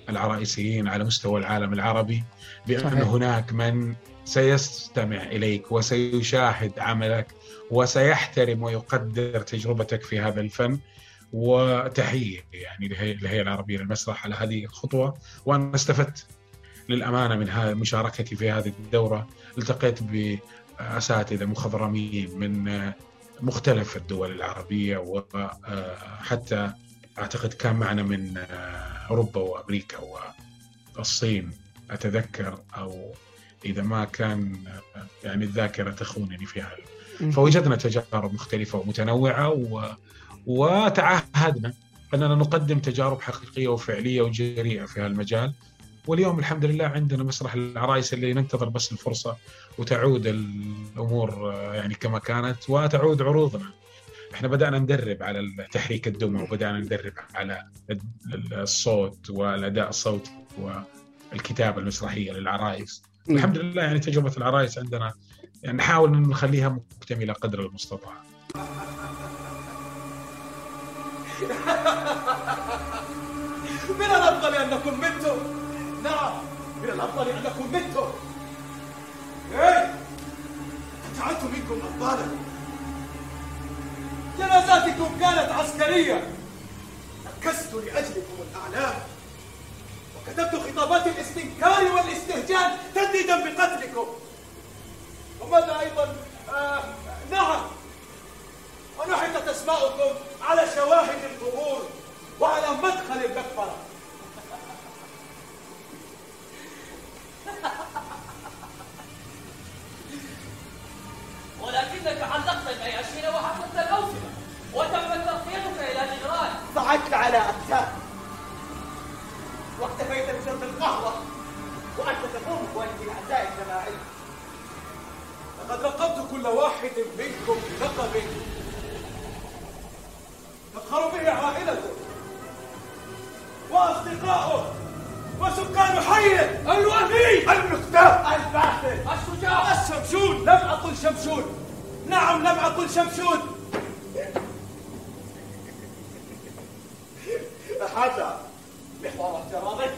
للعرائسيين على مستوى العالم العربي بأن. هناك من سيستمع إليك وسيشاهد عملك وسيحترم ويقدر تجربتك في هذا الفن وتحيه يعني للهي- للهيئه العربية للمسرح على هذه الخطوة. وأنا استفدت للأمانة من مشاركتي في هذه الدورة. التقيت بأساتذة مخضرمين من مختلف الدول العربية وحتى أعتقد كان معنا من أوروبا وأمريكا والصين. أتذكر أو إذا ما كان يعني الذاكرة تخونني في هذا. فوجدنا تجارب مختلفة ومتنوعة و... وتعهدنا أننا نقدم تجارب حقيقية وفعلية وجريئة في هالمجال واليوم الحمد لله عندنا مسرح العرايس اللي ننتظر بس الفرصة وتعود الأمور يعني كما كانت وتعود عروضنا. إحنا بدأنا ندرب على تحريك الدمى وبدانا ندرب على الصوت والأداء الصوتي والكتابة المسرحية للعرايس. الحمد لله يعني تجربة العرايس عندنا يعني نحاول إن نخليها مكتملة قدر المستطاع. من الأفضل انكم متم نعم من الأفضل انكم متم إيه؟ جعلت منكم ابطالا جنازاتكم كانت عسكرية. ركزت لأجلكم الاعلام وكتبت خطابات الاستنكار والاستهجان تهديدا بقتلكم. وماذا أيضا؟ آه نعم. ونحتت أسماؤكم على شواهد القبور وعلى مدخل المقبره ولكنك علقت النياشين وحفظت الاوسمه وتمت ترقيتك إلى جدران صعدت على اقسام واكتفيت بشرب القهوة وأنت تقوم بواجب العزاء الجماعي. لقد لقبت كل واحد منكم بلقب تفخر به عائلته واصدقائه وسكان حيه الوفي المختار الباسل الشجاع! الشمشون! لم أقل شمشون! نعم لم أقل شمشون! هذا محور احترامك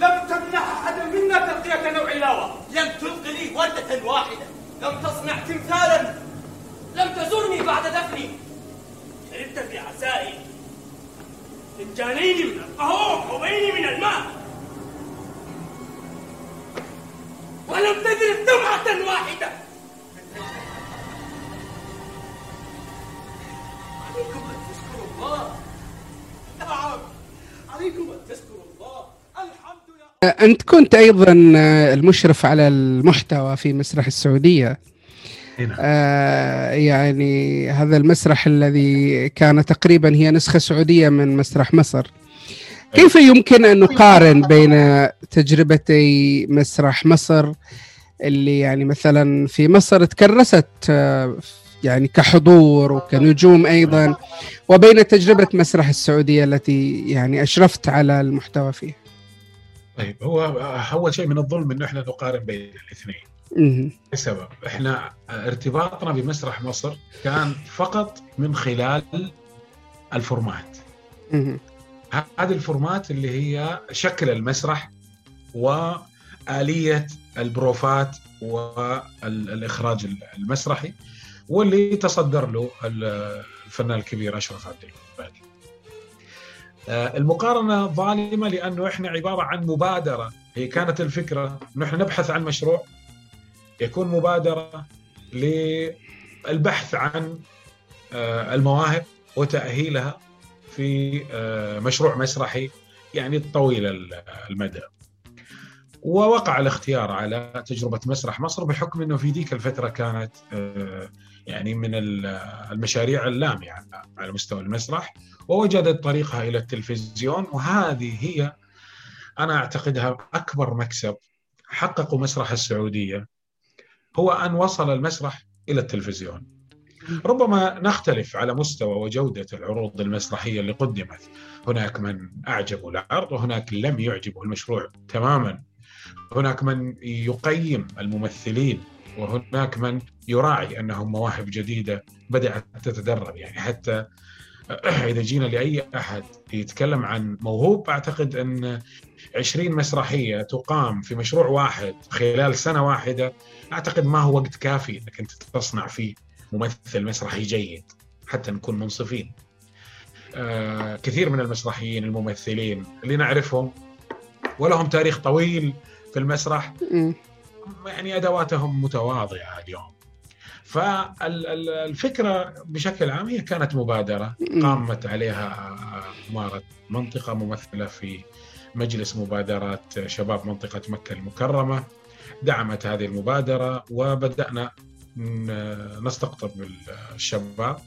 لم تمنح احدا منا ترقيه نوع علاوه لم تلق لي وردة واحدة. لم تصنع تمثالا. لم تزرني بعد دفني. شربت في عزائي فنجانين من القهوة وكوبين من الماء. ولم تدرك دمعة واحدة. عليكم أن تشكروا الله. نعم. عليكم أن تشكروا أنت كنت أيضا المشرف على المحتوى في مسرح السعودية. هنا آه، يعني هذا المسرح الذي كان تقريبا هي نسخة سعودية من مسرح مصر. كيف يمكن أن نقارن بين تجربتي مسرح مصر اللي يعني مثلا في مصر تكرست آه، يعني كحضور وكنجوم أيضا وبين تجربة مسرح السعودية التي يعني أشرفت على المحتوى فيها طيب هو أول شيء من الظلم إنه إحنا نقارن بين الاثنين. لسبب إحنا ارتباطنا بمسرح مصر كان فقط من خلال ال format. هذه ال format اللي هي شكل المسرح وآلية البروفات والإخراج المسرحي واللي تصدر له الفنان الكبير أشرف عبد الباقي المقارنة ظالمة لأنه إحنا عبارة عن مبادرة. هي كانت الفكرة. أنه إحنا نبحث عن مشروع يكون مبادرة للبحث عن آه، المواهب وتأهيلها في آه، مشروع مسرحي يعني طويل المدى. ووقع الاختيار على تجربة مسرح مصر بحكم أنه في ذيك الفترة كانت آه، يعني من ال- المشاريع اللامعة على مستوى المسرح. ووجدت طريقها إلى التلفزيون وهذه هي أنا أعتقدها أكبر مكسب حققه مسرح السعودية هو أن وصل المسرح إلى التلفزيون. ربما نختلف على مستوى وجودة العروض المسرحية اللي قدمت. هناك من أعجبه العرض وهناك لم يعجبه المشروع تماما. هناك من يقيم الممثلين وهناك من يراعي أنهم مواهب جديدة بدأت تتدرب. يعني حتى إذا جينا لأي أحد يتكلم عن موهوب أعتقد أن 20 مسرحية تقام في مشروع واحد خلال سنة واحدة أعتقد ما هو وقت كافي أنك أنت تصنع فيه ممثل مسرحي جيد حتى نكون منصفين آه كثير من المسرحيين الممثلين اللي نعرفهم ولهم تاريخ طويل في المسرح. يعني أدواتهم متواضعة اليوم فالفكرة بشكل عام هي كانت مبادرة. قامت عليها اماره منطقة ممثلة في مجلس مبادرات شباب منطقة مكة المكرمة دعمت هذه المبادرة وبدأنا نستقطب الشباب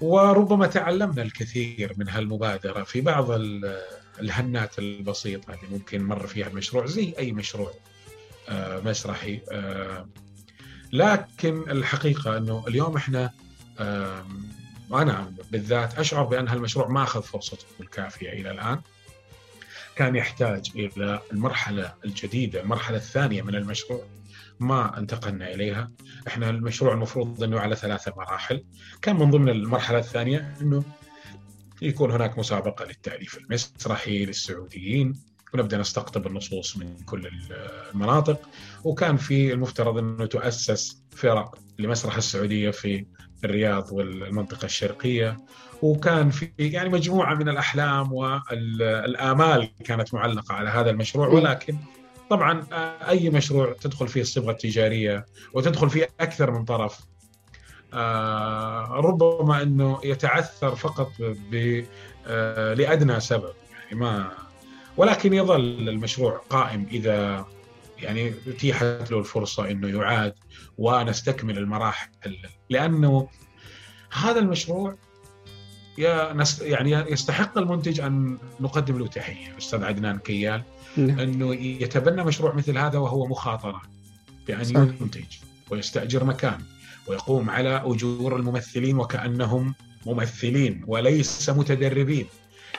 وربما تعلمنا الكثير من هالمبادرة في بعض ال- الهنات البسيطة اللي ممكن مر فيها المشروع زي أي مشروع آه، مسرحي آه، لكن الحقيقة أنه اليوم إحنا آم، وأنا بالذات أشعر بأن هالمشروع ما أخذ فرصته الكافية إلى الآن. كان يحتاج إلى المرحلة الجديدة المرحلة الثانية من المشروع ما انتقلنا إليها. إحنا المشروع المفروض أنه على ثلاثة مراحل. كان من ضمن المرحلة الثانية أنه يكون هناك مسابقة للتأليف المسرحي للسعوديين. ونبدأ نستقطب النصوص من كل المناطق. وكان في المفترض أنه تؤسس فرق لمسرح السعودية في الرياض والمنطقة الشرقية. وكان في يعني مجموعة من الأحلام والآمال كانت معلقة على هذا المشروع. ولكن طبعا أي مشروع تدخل فيه الصبغة التجارية وتدخل فيه أكثر من طرف آه، ربما أنه يتعثر فقط ب آه، لأدنى سبب. يعني ما ولكن يظل المشروع قائم إذا يعني اتيحت له الفرصة أنه يعاد ونستكمل المراحل لأنه هذا المشروع يا نس يعني يستحق المنتج أن نقدم له تحية أستاذ عدنان كيال نعم. أنه يتبنى مشروع مثل هذا وهو مخاطرة بأن. ينتج ويستأجر مكان ويقوم على أجور الممثلين وكأنهم ممثلين وليس متدربين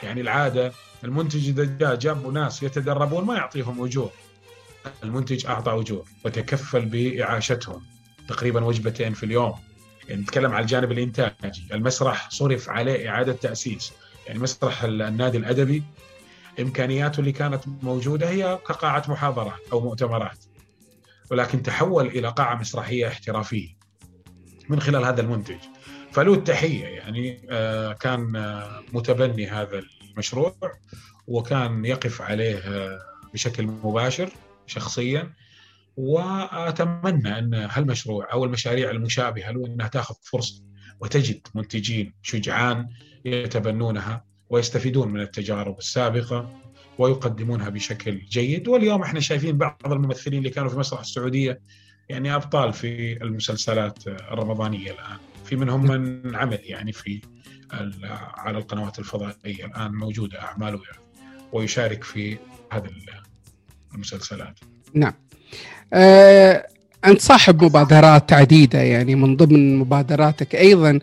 يعني العادة المنتج إذا جاء جابوا ناس يتدربون ما يعطيهم أجور. المنتج أعطى أجور وتكفل بإعاشتهم تقريبا وجبتين في اليوم. يعني نتكلم على الجانب الإنتاجي. المسرح صرف عليه إعادة تأسيس. يعني مسرح النادي الأدبي إمكانياته اللي كانت موجودة هي كقاعة محاضرات أو مؤتمرات. ولكن تحول إلى قاعة مسرحية احترافية من خلال هذا المنتج. فله التحية يعني آه، كان آه، متبني هذا المشروع وكان يقف عليه آه، بشكل مباشر شخصيا وأتمنى أن هالمشروع أو المشاريع المشابهة له أنها تأخذ فرصة وتجد منتجين شجعان يتبنونها ويستفيدون من التجارب السابقة ويقدمونها بشكل جيد. واليوم إحنا شايفين بعض الممثلين اللي كانوا في مسرح السعودية يعني أبطال في المسلسلات الرمضانية الآن. في منهم من عمل يعني في على القنوات الفضائية الآن موجودة أعماله ويشارك في هذه المسلسلات. نعم. آه، أنت صاحب مبادرات عديدة يعني من ضمن مبادراتك أيضا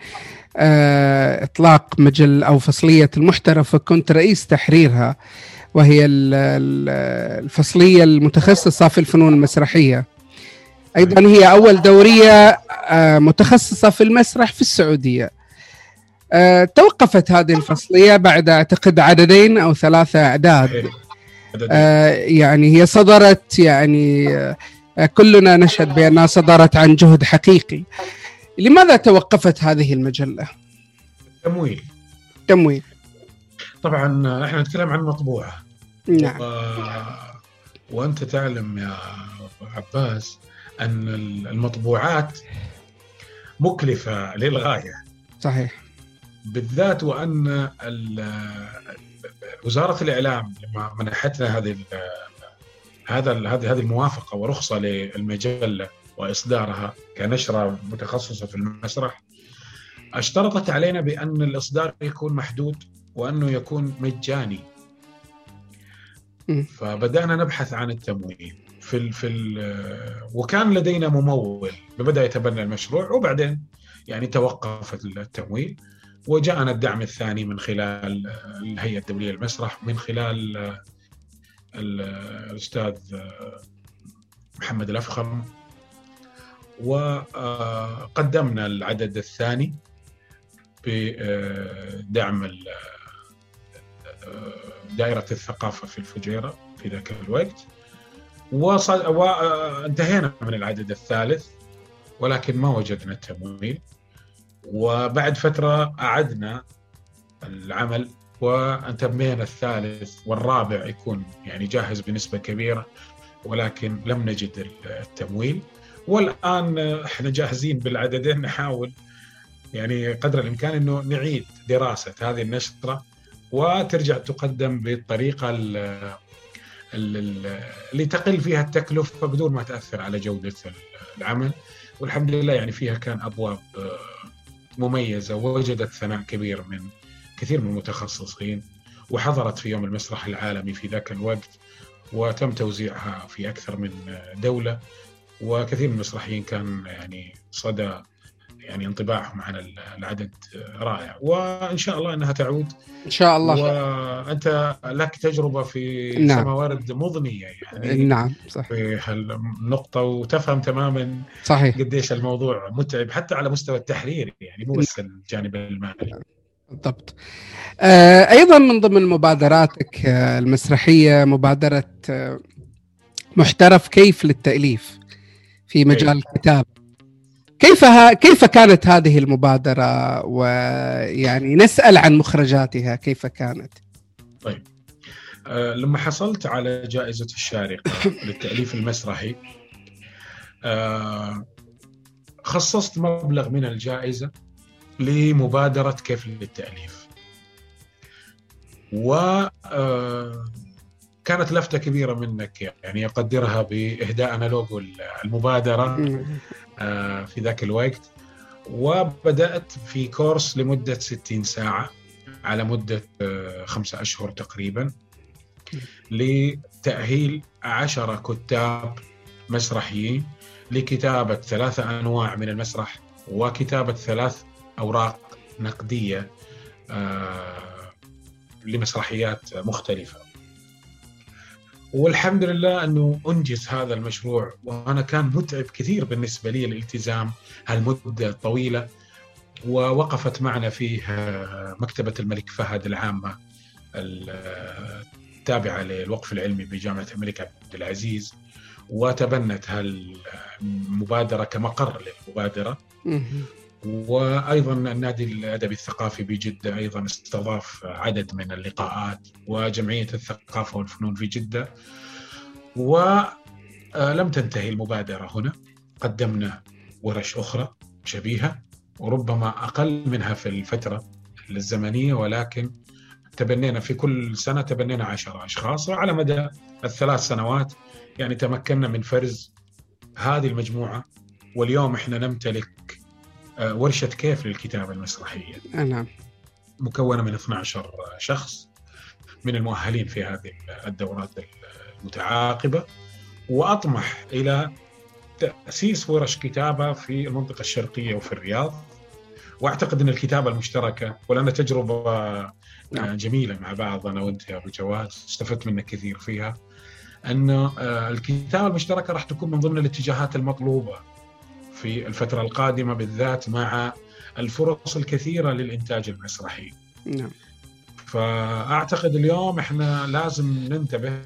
آه، إطلاق مجل أو فصلية المحترف وكنت رئيس تحريرها وهي ال- ال- الفصلية المتخصصة في الفنون المسرحية. أيضا هي أول دورية آه، متخصصة في المسرح في السعودية. آه، توقفت هذه الفصلية بعد أعتقد عددين أو ثلاثة أعداد. صحيح. عدد- آه، يعني هي صدرت يعني كلنا نشهد بأنها صدرت عن جهد حقيقي. لماذا توقفت هذه المجلة؟ تمويل. تمويل. طبعا إحنا نتكلم عن مطبوعة. نعم. و... وأنت تعلم يا عباس أن المطبوعات مكلفة للغاية. صحيح. بالذات وأن وزارة الإعلام لما منحتنا هذه هذا هذه هذه الموافقة ورخصة للمجلة وإصدارها كنشرة متخصصة في المسرح أشترطت علينا بأن الإصدار يكون محدود وأنه يكون مجاني. فبدأنا نبحث عن التمويل. في ال في ال وكان لدينا ممول بدا يتبنى المشروع وبعدين يعني توقف التمويل وجاءنا الدعم الثاني من خلال الهيئة الدولية للمسرح من خلال ال- الأستاذ محمد الأفخم وقدمنا العدد الثاني بدعم ال- دائرة الثقافة في الفجيرة في ذاك الوقت. وصل وانتهينا من العدد الثالث ولكن ما وجدنا التمويل. وبعد فترة أعدنا العمل وانتمينا الثالث والرابع يكون يعني جاهز بنسبة كبيرة ولكن لم نجد التمويل. والآن إحنا جاهزين بالعددين نحاول يعني قدر الإمكان أنه نعيد دراسة هذه النشرة وترجع تقدم بالطريقة ال- ال- ال- اللي تقل فيها التكلفة بدون ما تأثر على جودة العمل. والحمد لله يعني فيها كان أبواب آه، مميزة ووجدت ثناء كبير من كثير من المتخصصين وحضرت في يوم المسرح العالمي في ذاك الوقت وتم توزيعها في أكثر من دولة. وكثير من المسرحيين كان يعني صدى يعني انطباعهم عن العدد رائع. وإن شاء الله إنها تعود. إن شاء الله. وأنت لك تجربة في نعم. سماوارد مضنية يعني. نعم صح في هالنقطة وتفهم تماما صحيح. قديش الموضوع متعب حتى على مستوى التحرير يعني مو بس الجانب المالي. بالضبط. آه، أيضا من ضمن مبادراتك آه، المسرحية مبادرة آه، محترف كيف للتأليف في مجال الكتاب كيف كيف كانت هذه المبادرة؟ ويعني نسأل عن مخرجاتها كيف كانت؟ طيب. أه لما حصلت على جائزة الشارقة للتأليف المسرحي أه خصصت مبلغ من الجائزة لمبادرة كيف للتأليف. و أه كانت لفتة كبيرة منك يعني أقدرها بإهداء لوجو المبادرة. آه، في ذاك الوقت وبدأت في كورس لمدة 60 ساعة على مدة آه، خمسة أشهر تقريبا لتأهيل عشرة كتاب مسرحيين لكتابة ثلاثة أنواع من المسرح وكتابة ثلاث أوراق نقدية آه، لمسرحيات مختلفة. والحمد لله أنه أنجز هذا المشروع وأنا كان متعب كثير بالنسبة لي الالتزام هالمدة الطويلة ووقفت معنا فيه مكتبة الملك فهد العامة التابعه للوقف العلمي بجامعة الملك عبد العزيز وتبنت هالمبادره كمقر للمبادرة. وأيضا النادي الأدبي الثقافي بجدة أيضا استضاف عدد من اللقاءات وجمعية الثقافة والفنون في جدة. ولم تنتهي المبادرة هنا. قدمنا ورش أخرى شبيهة وربما أقل منها في الفترة الزمنية ولكن تبنينا في كل سنة تبنينا عشرة أشخاص وعلى مدى الثلاث سنوات يعني تمكنا من فرز هذه المجموعة. واليوم إحنا نمتلك آه، ورشة كيف للكتابة المسرحية. نعم. مكونة من 12 شخص من المؤهلين في هذه الدورات المتعاقبة وأطمح إلى تأسيس ورش كتابة في المنطقة الشرقية وفي الرياض. وأعتقد أن الكتابة المشتركة ولنا تجربة نعم. جميلة مع بعض أنا وأنت يا أبو جواد استفدت منك كثير فيها آه، الكتابة المشتركة راح تكون من ضمن الاتجاهات المطلوبة في الفترة القادمة بالذات مع الفرص الكثيرة للإنتاج المسرحي. نعم. فأعتقد اليوم إحنا لازم ننتبه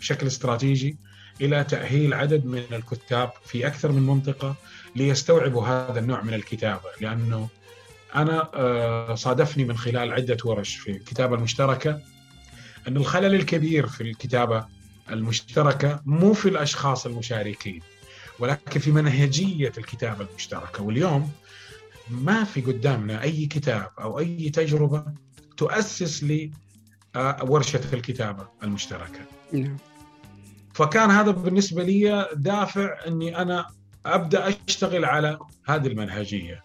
بشكل استراتيجي إلى تأهيل عدد من الكتاب في أكثر من منطقة ليستوعبوا هذا النوع من الكتابة. لأنه أنا آه، صادفني من خلال عدة ورش في الكتابة المشتركة أن الخلل الكبير في الكتابة المشتركة مو في الأشخاص المشاركين. ولكن في منهجية الكتابة المشتركة واليوم ما في قدامنا أي كتاب أو أي تجربة تؤسس لي آه، ورشة الكتابة المشتركة. نعم. فكان هذا بالنسبة لي دافع إني أنا أبدأ أشتغل على هذه المنهجية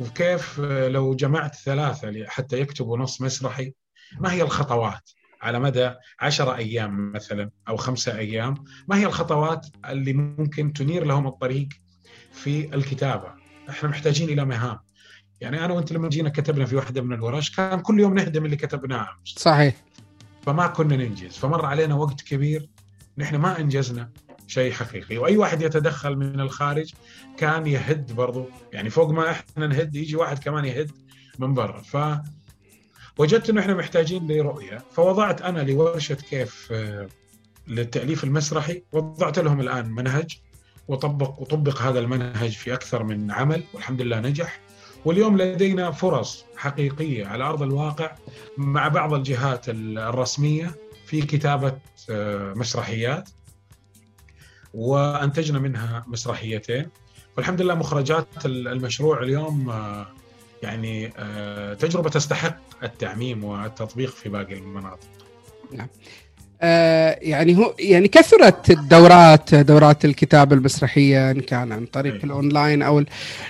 وكيف آه، لو جمعت ثلاثة حتى يكتبوا نص مسرحي ما هي الخطوات على مدى عشرة أيام مثلا أو خمسة أيام ما هي الخطوات اللي ممكن تنير لهم الطريق في الكتابة؟ إحنا محتاجين إلى مهام. يعني أنا وأنت لما جينا كتبنا في واحدة من الورش كان كل يوم نهدم اللي كتبناه. صحيح. فما كنا ننجز. فمر علينا وقت كبير. نحن ما أنجزنا شيء حقيقي. وأي واحد يتدخل من الخارج كان يهد برضو. يعني فوق ما إحنا نهد يجي واحد كمان يهد من برا. ف وجدت إنه إحنا محتاجين لرؤية. فوضعت أنا لورشة كيف آه، للتأليف المسرحي. وضعت لهم الآن منهج. وطبق وطبق هذا المنهج في أكثر من عمل والحمد لله نجح. واليوم لدينا فرص حقيقية على أرض الواقع مع بعض الجهات الرسمية في كتابة آه، مسرحيات. وأنتجنا منها مسرحيتين. والحمد لله مخرجات المشروع اليوم آه، يعني تجربة تستحق التعميم والتطبيق في باقي المناطق. نعم. آه يعني هو يعني كثرت الدورات دورات الكتابة المسرحية إن كان عن طريق أي. الأونلاين أو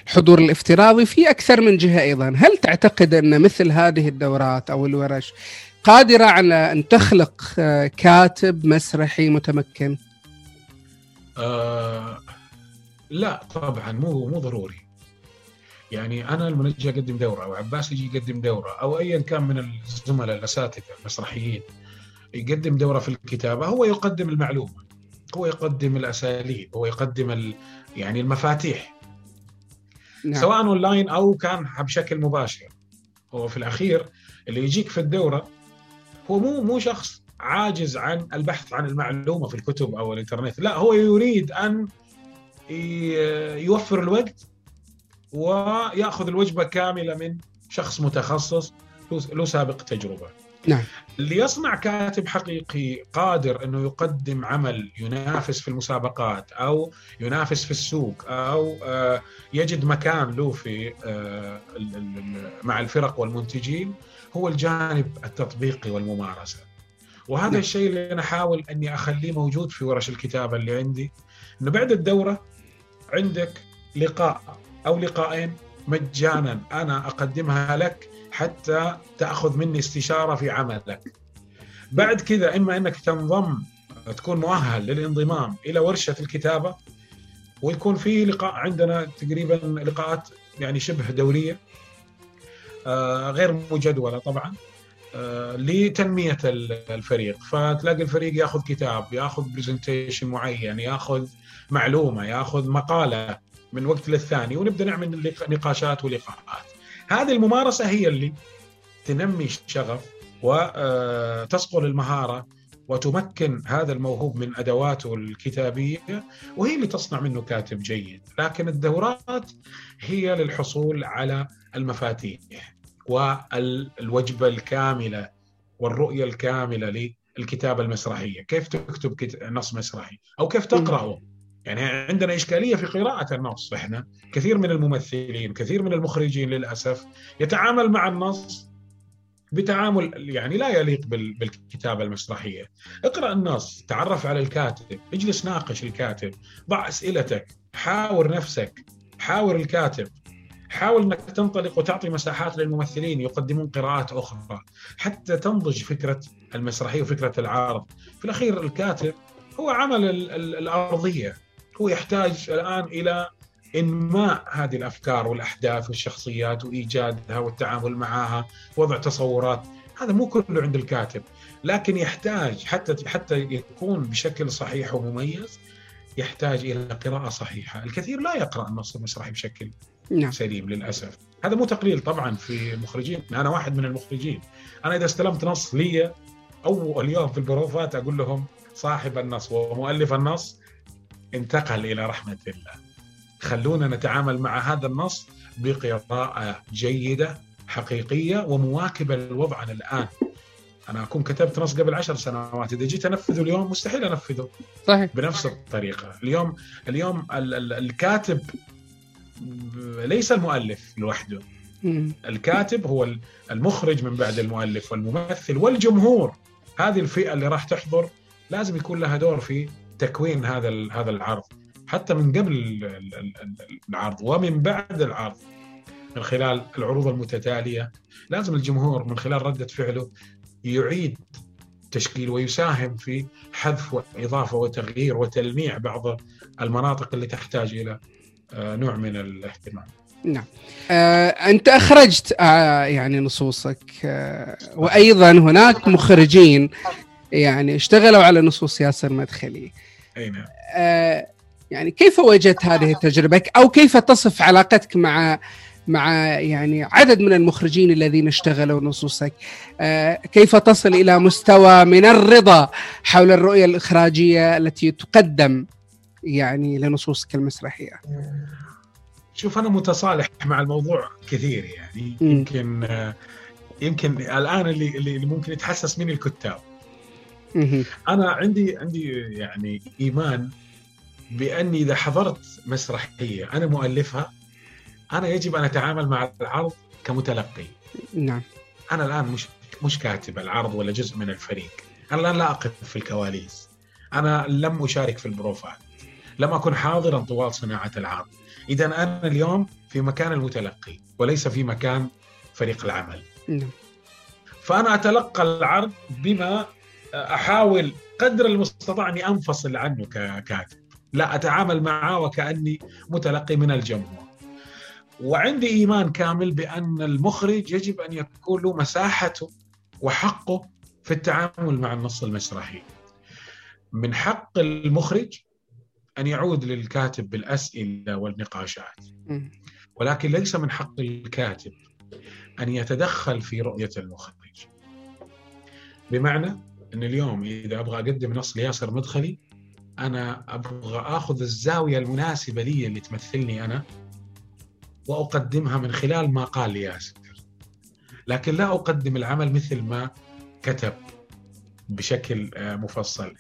الحضور الافتراضي في أكثر من جهة أيضا هل تعتقد أن مثل هذه الدورات أو الورش قادرة على أن تخلق آه كاتب مسرحي متمكن آه لا طبعا مو مو ضروري يعني أنا لما أجي أقدم دورة أو عباس يجي يقدم دورة أو ايا كان من الزملاء الأساتذة المسرحيين يقدم دورة في الكتابة هو يقدم المعلومة هو يقدم الأساليب هو يقدم ال يعني المفاتيح نعم. سواء أونلاين أو كان بشكل مباشر هو في الأخير اللي يجيك في الدورة هو مو مو شخص عاجز عن البحث عن المعلومة في الكتب أو الإنترنت لا هو يريد أن يوفر الوقت وياخذ الوجبة كاملة من شخص متخصص له- سابق تجربة نعم. اللي يصنع كاتب حقيقي قادر إنه يقدم عمل ينافس في المسابقات أو ينافس في السوق أو آه، يجد مكان له في آه، مع الفرق والمنتجين هو الجانب التطبيقي والممارسة وهذا نعم. الشيء اللي أنا أحاول إني أخليه موجود في ورش الكتابة اللي عندي إنه بعد الدورة عندك لقاء أو لقاءين مجانا. أنا أقدمها لك حتى تأخذ مني استشارة في عملك. بعد كذا إما أنك تنضم تكون مؤهل للانضمام إلى ورشة الكتابة ويكون في لقاء عندنا تقريبا لقاءات يعني شبه دوريه آه، غير مجدولة طبعا آه، لتنمية ال- الفريق. فتلاقي الفريق ياخذ كتاب ياخذ برزنتيشن معين ياخذ معلومة ياخذ مقالة. من وقت للثاني ونبدأ نعمل نقاشات ولقاءات. هذه الممارسة هي اللي تنمي الشغف وتصقل المهارة وتمكن هذا الموهوب من أدواته الكتابية وهي اللي تصنع منه كاتب جيد، لكن الدورات هي للحصول على المفاتيح والوجبة الكاملة والرؤية الكاملة للكتابة المسرحية، كيف تكتب كت- نص مسرحي؟ أو كيف تقرأه. يعني عندنا إشكالية في قراءة النص إحنا كثير من الممثلين كثير من المخرجين للأسف يتعامل مع النص بتعامل يعني لا يليق بال- بالكتابة المسرحية. اقرأ النص، تعرف على الكاتب، اجلس ناقش الكاتب، ضع أسئلتك، حاور نفسك، حاور الكاتب، حاول إنك تنطلق وتعطي مساحات للممثلين يقدمون قراءات أخرى حتى تنضج فكرة المسرحية وفكرة العرض. في الأخير الكاتب هو عمل ال- ال- الأرضية، هو يحتاج الآن إلى إنماء هذه الأفكار والأحداث والشخصيات وإيجادها والتعامل معها وضع تصورات. هذا مو كله عند الكاتب لكن يحتاج حتى حتى يكون بشكل صحيح ومميز يحتاج إلى قراءة صحيحة، الكثير لا يقرأ النص المسرحي بشكل نعم. سليم للأسف، هذا مو تقليل طبعا في المخرجين، أنا واحد من المخرجين، أنا إذا استلمت نص لي أول يوم في البروفات أقول لهم صاحب النص ومؤلف النص انتقل إلى رحمة الله. خلونا نتعامل مع هذا النص بقراءة جيدة حقيقية ومواكبة للوضع عن الآن. أنا أكون كتبت نص قبل عشر سنوات إذا جيت أنفذه اليوم مستحيل أنفذه صحيح بنفس الطريقة اليوم اليوم ال- ال- الكاتب ليس المؤلف لوحده. الكاتب هو ال- المخرج من بعد المؤلف والممثل والجمهور هذه الفئة اللي راح تحضر لازم يكون لها دور في تكوين هذا هذا العرض حتى من قبل ال- ال- ال- العرض ومن بعد العرض من خلال العروض المتتالية لازم الجمهور من خلال ردة فعله يعيد تشكيل ويساهم في حذف وإضافة وتغيير وتلميع بعض المناطق اللي تحتاج إلى آه، نوع من الاهتمام. نعم آه، أنت أخرجت آه، يعني نصوصك آه، وأيضا هناك مخرجين يعني اشتغلوا على نصوص ياسر مدخلي أي نعم. آه، يعني كيف وجدت هذه التجربة أو كيف تصف علاقتك مع مع يعني عدد من المخرجين الذين اشتغلوا نصوصك آه، كيف تصل إلى مستوى من الرضا حول الرؤية الإخراجية التي تقدم يعني لنصوصك المسرحية شوف أنا متصالح مع الموضوع كثير يعني. يمكن آه، يمكن الآن اللي اللي اللي ممكن يتحسس مني الكتاب. أنا عندي عندي يعني إيمان بأني إذا حضرت مسرحية أنا مؤلفها أنا يجب أن أتعامل مع العرض كمتلقي. نعم. أنا الآن مش مش كاتب العرض ولا جزء من الفريق. أنا الآن لا أقف في الكواليس. أنا لم أشارك في البروفات لم أكن حاضرا طوال صناعة العرض. اذا أنا اليوم في مكان المتلقي وليس في مكان فريق العمل. نعم. فأنا أتلقى العرض بما أحاول قدر المستطاع أني أنفصل عنه ككاتب لا أتعامل معه وكأني متلقي من الجمهور. وعندي إيمان كامل بأن المخرج يجب أن يكون له مساحته وحقه في التعامل مع النص المسرحي. من حق المخرج أن يعود للكاتب بالأسئلة والنقاشات. ولكن ليس من حق الكاتب أن يتدخل في رؤية المخرج. بمعنى إن اليوم إذا أبغى أقدم نص لياسر مدخلي أنا أبغى آخذ الزاوية المناسبة لي اللي تمثلني أنا وأقدمها من خلال ما قال ياسر لكن لا أقدم العمل مثل ما كتب بشكل آه، مفصل.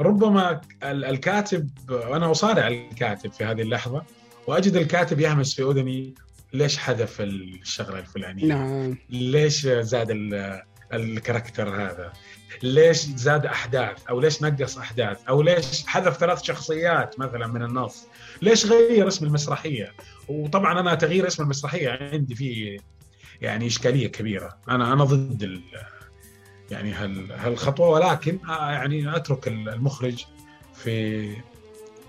ربما ال- الكاتب أنا أصارع الكاتب في هذه اللحظة وأجد الكاتب يهمس في أذني ليش حذف الشغلة الفلانية؟ نعم. ليش زاد الكاركتر هذا. ليش زاد أحداث؟ أو ليش نقص أحداث؟ أو ليش حذف ثلاث شخصيات مثلا من النص؟ ليش غير اسم المسرحية؟ وطبعا أنا تغيير اسم المسرحية عندي فيه يعني إشكالية كبيرة. أنا أنا ضد ال يعني هال هالخطوة ولكن يعني أترك المخرج في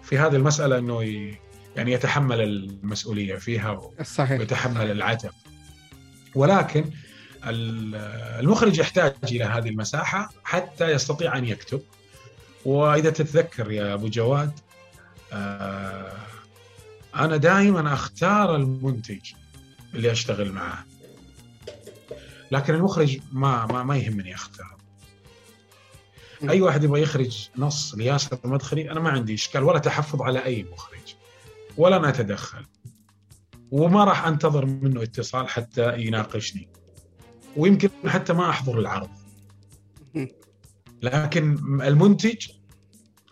في هذه المسألة إنه يعني يتحمل المسؤولية فيها صحيح. ويتحمل العتب. ولكن المخرج يحتاج إلى هذه المساحة حتى يستطيع أن يكتب. وإذا تتذكر يا أبو جواد آه، أنا دائما أختار المنتج اللي أشتغل معه. لكن المخرج ما ما, ما يهمني اختار أي واحد يبغى يخرج نص لياسر مدخلي أنا ما عندي إشكال ولا تحفظ على أي مخرج ولا أنا اتدخل وما راح أنتظر منه اتصال حتى يناقشني. ويمكن حتى ما أحضر العرض. لكن المنتج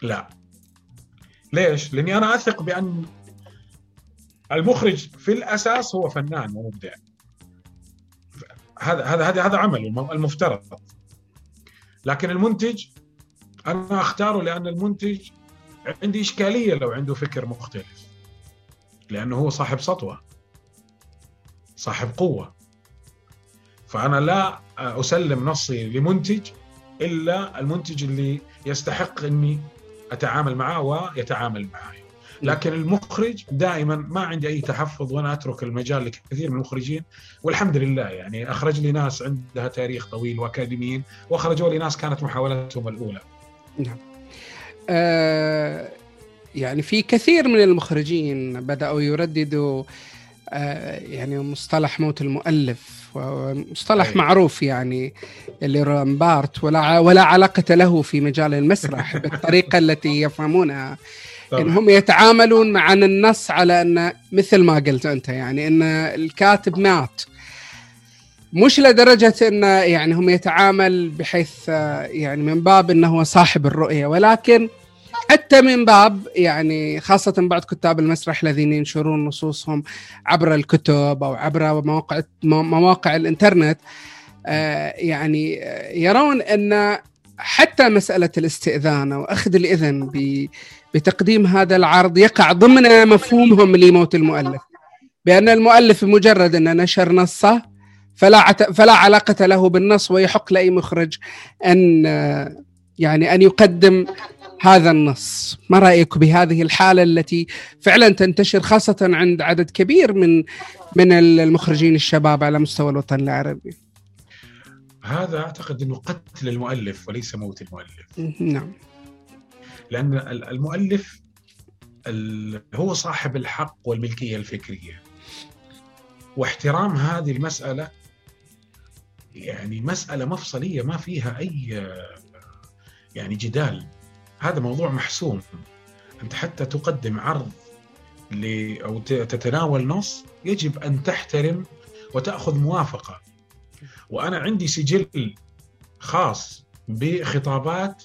لا. ليش؟ لأني أنا أثق بأن المخرج في الأساس هو فنان ومبدع. هذا هذا هذا هذا عمله المفترض. لكن المنتج أنا أختاره لأن المنتج عندي إشكالية لو عنده فكر مختلف. لأنه هو صاحب سطوة. صاحب قوة. فأنا لا أسلم نصي لمنتج إلا المنتج اللي يستحق إني أتعامل معه ويتعامل معي لكن المخرج دائما ما عندي أي تحفظ وأنا أترك المجال لكثير من المخرجين والحمد لله يعني أخرج لي ناس عندها تاريخ طويل وأكاديميين وأخرجوا لي ناس كانت محاولتهم الأولى. نعم. آه يعني في كثير من المخرجين بدأوا يرددوا يعني مصطلح موت المؤلف ومصطلح أي. معروف يعني اللي رامبارت ولا ولا علاقة له في مجال المسرح بالطريقة التي يفهمونها. إن هم يتعاملون مع النص على أن مثل ما قلت أنت يعني أن الكاتب مات مش لدرجة أنه يعني هم يتعامل بحيث آه، يعني من باب أنه هو صاحب الرؤية ولكن حتى من باب يعني خاصة بعض كتاب المسرح الذين ينشرون نصوصهم عبر الكتب أو عبر مواقع مواقع الإنترنت آه، يعني آه، يرون أن حتى مسألة الاستئذان أو أخذ الإذن بتقديم هذا العرض يقع ضمن مفهومهم لموت المؤلف بأن المؤلف بمجرد أن نشر نصه فلا. فلا علاقة له بالنص ويحق لأي مخرج أن آه، يعني أن يقدم هذا النص. ما رأيك بهذه الحالة التي فعلا تنتشر خاصة عند عدد كبير من من المخرجين الشباب على مستوى الوطن العربي؟ هذا أعتقد إنه قتل المؤلف وليس موت المؤلف. نعم. لأن ال- المؤلف ال- هو صاحب الحق والملكية الفكرية. واحترام هذه المسألة يعني مسألة مفصلية ما فيها أي يعني جدال. هذا موضوع محسوم. أنت حتى تقدم عرض ل ت- تتناول نص يجب أن تحترم وتأخذ موافقة. وأنا عندي سجل خاص بخطابات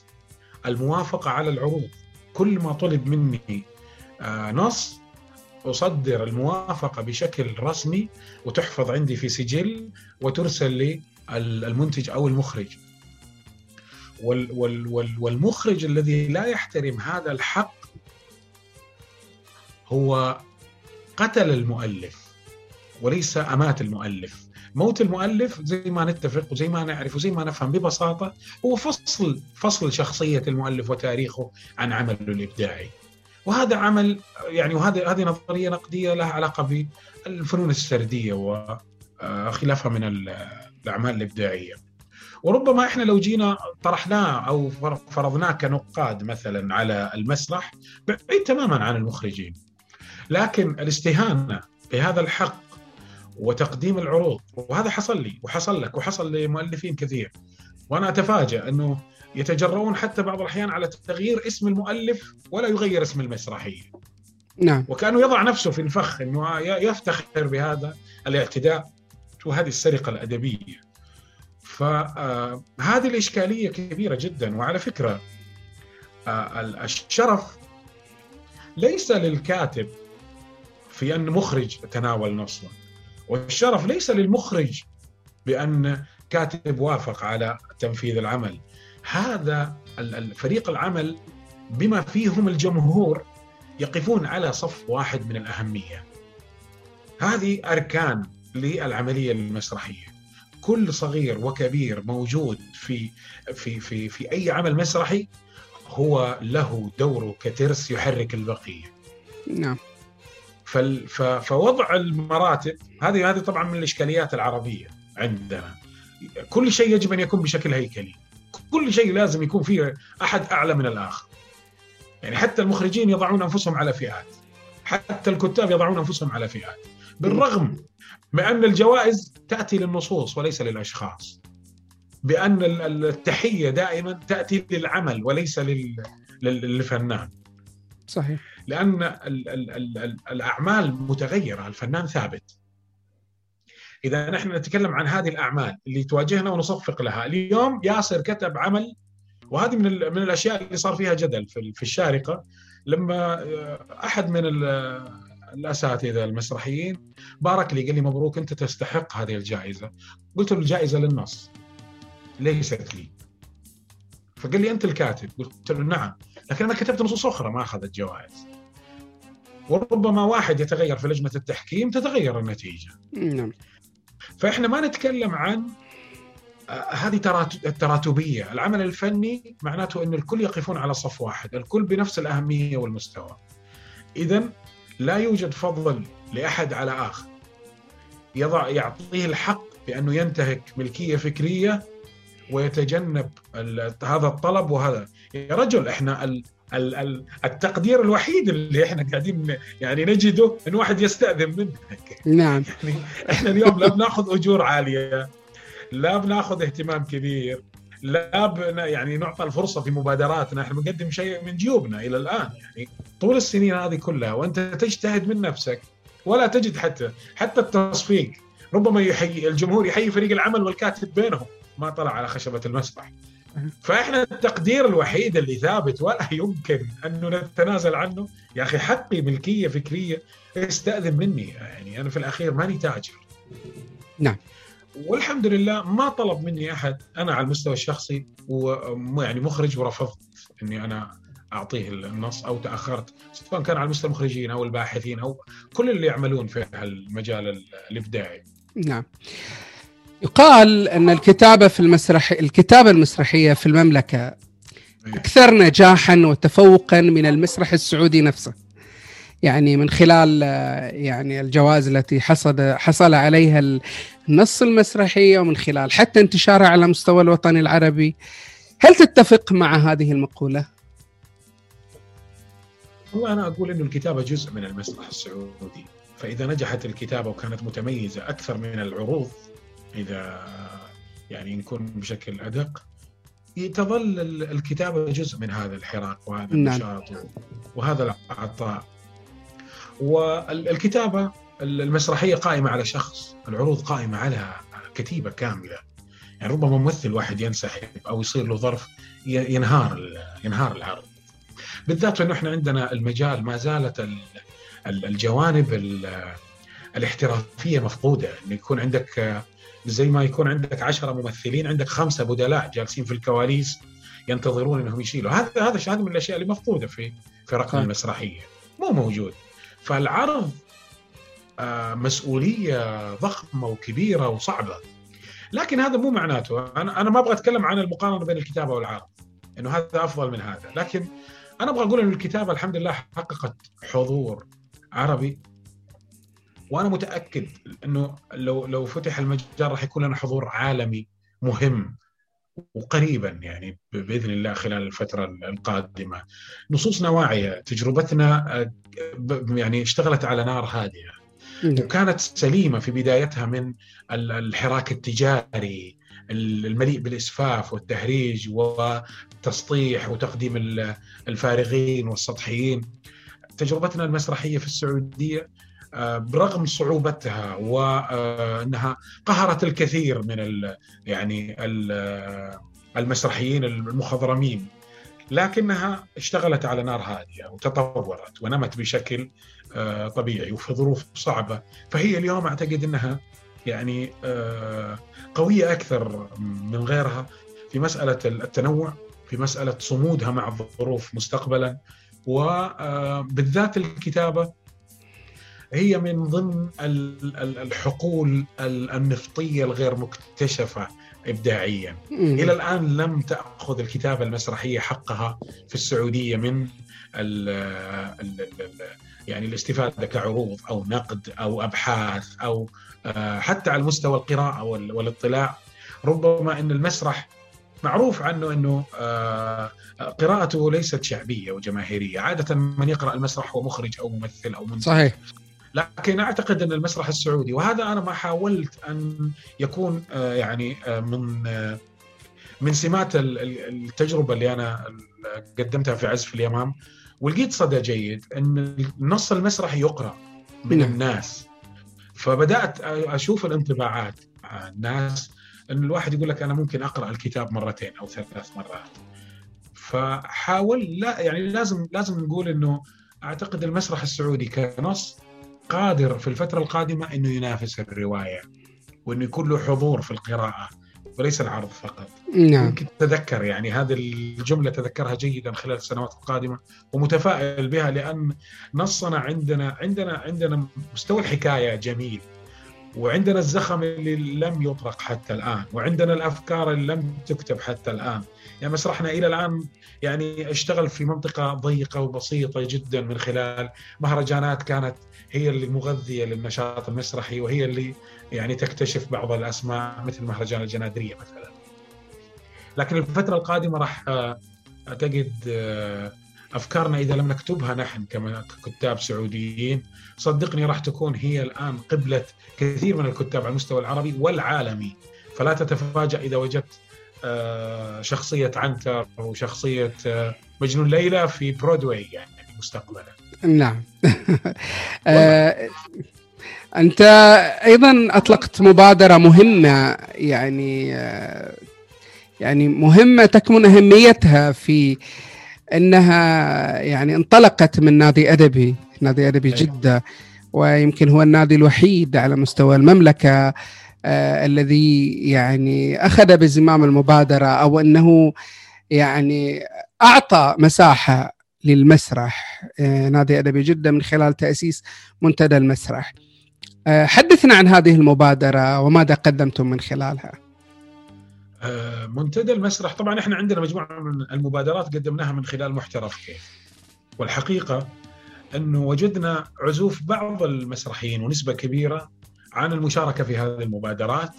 الموافقة على العروض. كل ما طلب مني آه، نص أصدر الموافقة بشكل رسمي وتحفظ عندي في سجل وترسل للمنتج أو المخرج. وال وال وال والمخرج الذي لا يحترم هذا الحق هو قتل المؤلف وليس أمات المؤلف موت المؤلف زي ما نتفق وزي ما نعرف وزي ما نفهم ببساطة هو فصل فصل شخصية المؤلف وتاريخه عن عمله الإبداعي وهذا عمل يعني وهذه هذه نظرية نقدية لها علاقة بالفنون السردية وخلافها من الأعمال الإبداعية. وربما إحنا لو جينا طرحناه أو فرضناه كنقاد مثلا على المسرح بعيد تماما عن المخرجين. لكن الاستهانة بهذا الحق وتقديم العروض وهذا حصل لي وحصل لك وحصل لمؤلفين كثير وأنا أتفاجأ أنه يتجرؤون حتى بعض الأحيان على تغيير اسم المؤلف ولا يغير اسم المسرحية. نعم وكأنه يضع نفسه في الفخ إنه يفتخر بهذا الاعتداء وهذه السرقة الأدبية. فهذه الإشكالية كبيرة جدا. وعلى فكرة الشرف ليس للكاتب في أن مخرج تناول نصه. والشرف ليس للمخرج بأن كاتب وافق على تنفيذ العمل. هذا فريق العمل بما فيهم الجمهور يقفون على صف واحد من الأهمية. هذه أركان للعملية المسرحية. كل صغير وكبير موجود في في في في أي عمل مسرحي هو له دوره كترس يحرك البقية. نعم. فوضع المراتب هذه هذه طبعا من الإشكاليات العربية عندنا. كل شيء يجب أن يكون بشكل هيكلي. كل شيء لازم يكون فيه أحد أعلى من الآخر. يعني حتى المخرجين يضعون أنفسهم على فئات. حتى الكتاب يضعون أنفسهم على فئات. بالرغم من أن الجوائز تأتي للنصوص وليس للأشخاص. بأن التحية دائما تأتي للعمل وليس للفنان. صحيح. لأن ال ال ال الأعمال متغيرة الفنان ثابت. إذا نحن نتكلم عن هذه الأعمال اللي تواجهنا ونصفق لها. اليوم ياسر كتب عمل وهذه من من الأشياء اللي صار فيها جدل في في الشارقة. لما أحد من الاساتذه المسرحيين. بارك لي قال لي مبروك أنت تستحق هذه الجائزة. قلت له الجائزة للنص ليست لي. فقال لي أنت الكاتب. قلت له نعم لكن أنا كتبت نصوص أخرى ما أخذت جوائز. وربما واحد يتغير في لجنة التحكيم تتغير النتيجة. نعم. فإحنا ما نتكلم عن هذه التراتبية، العمل الفني معناته أن الكل يقفون على صف واحد، الكل بنفس الأهمية والمستوى. اذا لا يوجد فضل لأحد على آخر. يضع يعطيه الحق بأنه ينتهك ملكية فكرية ويتجنب هذا الطلب وهذا. يا رجل إحنا ال ال التقدير الوحيد اللي إحنا قاعدين يعني نجده إن واحد يستأذن منك. نعم. يعني إحنا اليوم لا بناخذ أجور عالية لا بناخذ اهتمام كبير لا يعني نعطى الفرصة في مبادراتنا إحنا بنقدم شيء من جيوبنا إلى الآن يعني طول السنين هذه كلها وأنت تجتهد من نفسك ولا تجد حتى حتى التصفيق. ربما يحيي الجمهور يحيي فريق العمل والكاتب بينهم. ما طلع على خشبة المسرح فإحنا التقدير الوحيد اللي ثابت ولا يمكن انه نتنازل عنه يا أخي حقي ملكية فكرية استأذن مني. يعني أنا في الأخير ماني تاجر. نعم. والحمد لله ما طلب مني أحد أنا على المستوى الشخصي ويعني مخرج ورفضت إني أنا أعطيه النص أو تأخرت سواء كان على مستوى المخرجين أو الباحثين أو كل اللي يعملون في المجال الإبداعي. نعم. يقال أن الكتابة في المسرح الكتابة المسرحية في المملكة أكثر نجاحا وتفوقا من المسرح السعودي نفسه. يعني من خلال يعني الجوائز التي حصل حصل عليها النص المسرحيه ومن خلال حتى انتشارها على مستوى الوطن العربي. هل تتفق مع هذه المقولة؟ والله أنا أقول إنه الكتابة جزء من المسرح السعودي، فإذا نجحت الكتابة وكانت متميزة أكثر من العروض إذا يعني نكون بشكل أدق تظل الكتابة جزء من هذا الحراك وهذا نعم. النشاط وهذا العطاء والكتابة المسرحية قائمة على شخص العروض قائمة على كتيبة كاملة. يعني ربما ممثل واحد ينسحب أو يصير له ظرف ينهار ينهار العرض. بالذات انه إحنا عندنا المجال ما زالت الجوانب الاحترافية مفقودة. انه يكون عندك زي ما يكون عندك عشرة ممثلين عندك خمسة بدلاء جالسين في الكواليس ينتظرون إنهم يشيلوا. هذا هذا هذا من الأشياء اللي مفقودة في في رقم. المسرحية. مو موجود. فالعرض آه، مسؤولية ضخمة وكبيرة وصعبة. لكن هذا مو معناته. أنا ما أبغى أتكلم عن المقارنة بين الكتابة والعرض إنه هذا أفضل من هذا. لكن أنا أبغى أقول إن الكتابة الحمد لله حققت حضور عربي. وأنا متأكد إنه لو لو فتح المجال راح يكون لنا حضور عالمي مهم. وقريبا يعني بإذن الله خلال الفترة القادمة. نصوصنا واعية، تجربتنا يعني اشتغلت على نار هادئه. نعم. وكانت سليمة في بدايتها من ال- الحراك التجاري ال- المليء بالإسفاف والتهريج والتسطيح وتقديم ال- الفارغين والسطحيين. تجربتنا المسرحية في السعودية برغم صعوبتها وانها قهرت الكثير من يعني ال- المسرحيين المخضرمين لكنها اشتغلت على نار هادية وتطورت ونمت بشكل آه، طبيعي وفي ظروف صعبة. فهي اليوم أعتقد إنها يعني آه، قوية أكثر من غيرها في مسألة التنوع في مسألة صمودها مع الظروف مستقبلا وبالذات الكتابة هي من ضمن ال- ال- الحقول ال- النفطية الغير مكتشفة ابداعيا. إلى الآن لم تأخذ الكتابة المسرحية حقها في السعودية من ال ال ال يعني الاستفادة كعروض أو نقد أو أبحاث أو آه، حتى على مستوى القراءة وال- والاطلاع. ربما إن المسرح معروف عنه إنه آه، قراءته ليست شعبية وجماهيرية، عادة من يقرأ المسرح هو مخرج أو ممثل أو منتج. صحيح. لكن أعتقد أن المسرح السعودي وهذا أنا ما حاولت أن يكون آه، يعني آه، من آه، من سمات ال- ال- التجربة اللي أنا قدمتها في عزف اليمام. ولقيت صدى جيد إن النص المسرحي يقرأ من نعم. الناس. فبدأت أشوف الانطباعات مع الناس إن الواحد يقول لك أنا ممكن أقرأ الكتاب مرتين أو ثلاث مرات. فحاول لا يعني لازم لازم نقول إنه أعتقد المسرح السعودي كنص قادر في الفترة القادمة إنه ينافس الرواية وإنه يكون له حضور في القراءة وليس العرض فقط. نعم. يمكن تذكر يعني هذه الجملة تذكرها جيدا خلال السنوات القادمة ومتفائل بها لأن نصنا عندنا عندنا عندنا مستوى الحكاية جميل وعندنا الزخم اللي لم يطرق حتى الآن وعندنا الأفكار اللي لم تكتب حتى الآن. يعني مسرحنا إلى الان يعني اشتغل في منطقة ضيقة وبسيطة جدا من خلال مهرجانات كانت هي اللي مغذية للنشاط المسرحي وهي اللي يعني تكتشف بعض الأسماء مثل مهرجان الجنادرية مثلا. لكن الفترة القادمة راح آه، أعتقد آه، أفكارنا إذا لم نكتبها نحن ككتاب سعوديين صدقني راح تكون هي الآن قبلة كثير من الكتاب على المستوى العربي والعالمي. فلا تتفاجأ إذا وجدت شخصية عنتر وشخصية آه، مجنون ليلى في برودواي يعني مستقبلا. نعم. آه، أنت أيضا أطلقت مبادرة مهمة يعني آه، يعني مهمة تكمن أهميتها في أنها يعني انطلقت من نادي أدبي نادي أدبي أيوة. جدة ويمكن هو النادي الوحيد على مستوى المملكة. آه الذي يعني أخذ بزمام المبادرة أو أنه يعني أعطى مساحة للمسرح. آه، نادي أدبي جدة من خلال تأسيس منتدى المسرح. آه، حدثنا عن هذه المبادرة وماذا قدمتم من خلالها؟ آه، منتدى المسرح طبعا إحنا عندنا مجموعة من المبادرات قدمناها من خلال محترف كيف والحقيقة أنه وجدنا عزوف بعض المسرحيين ونسبة كبيرة عن المشاركة في هذه المبادرات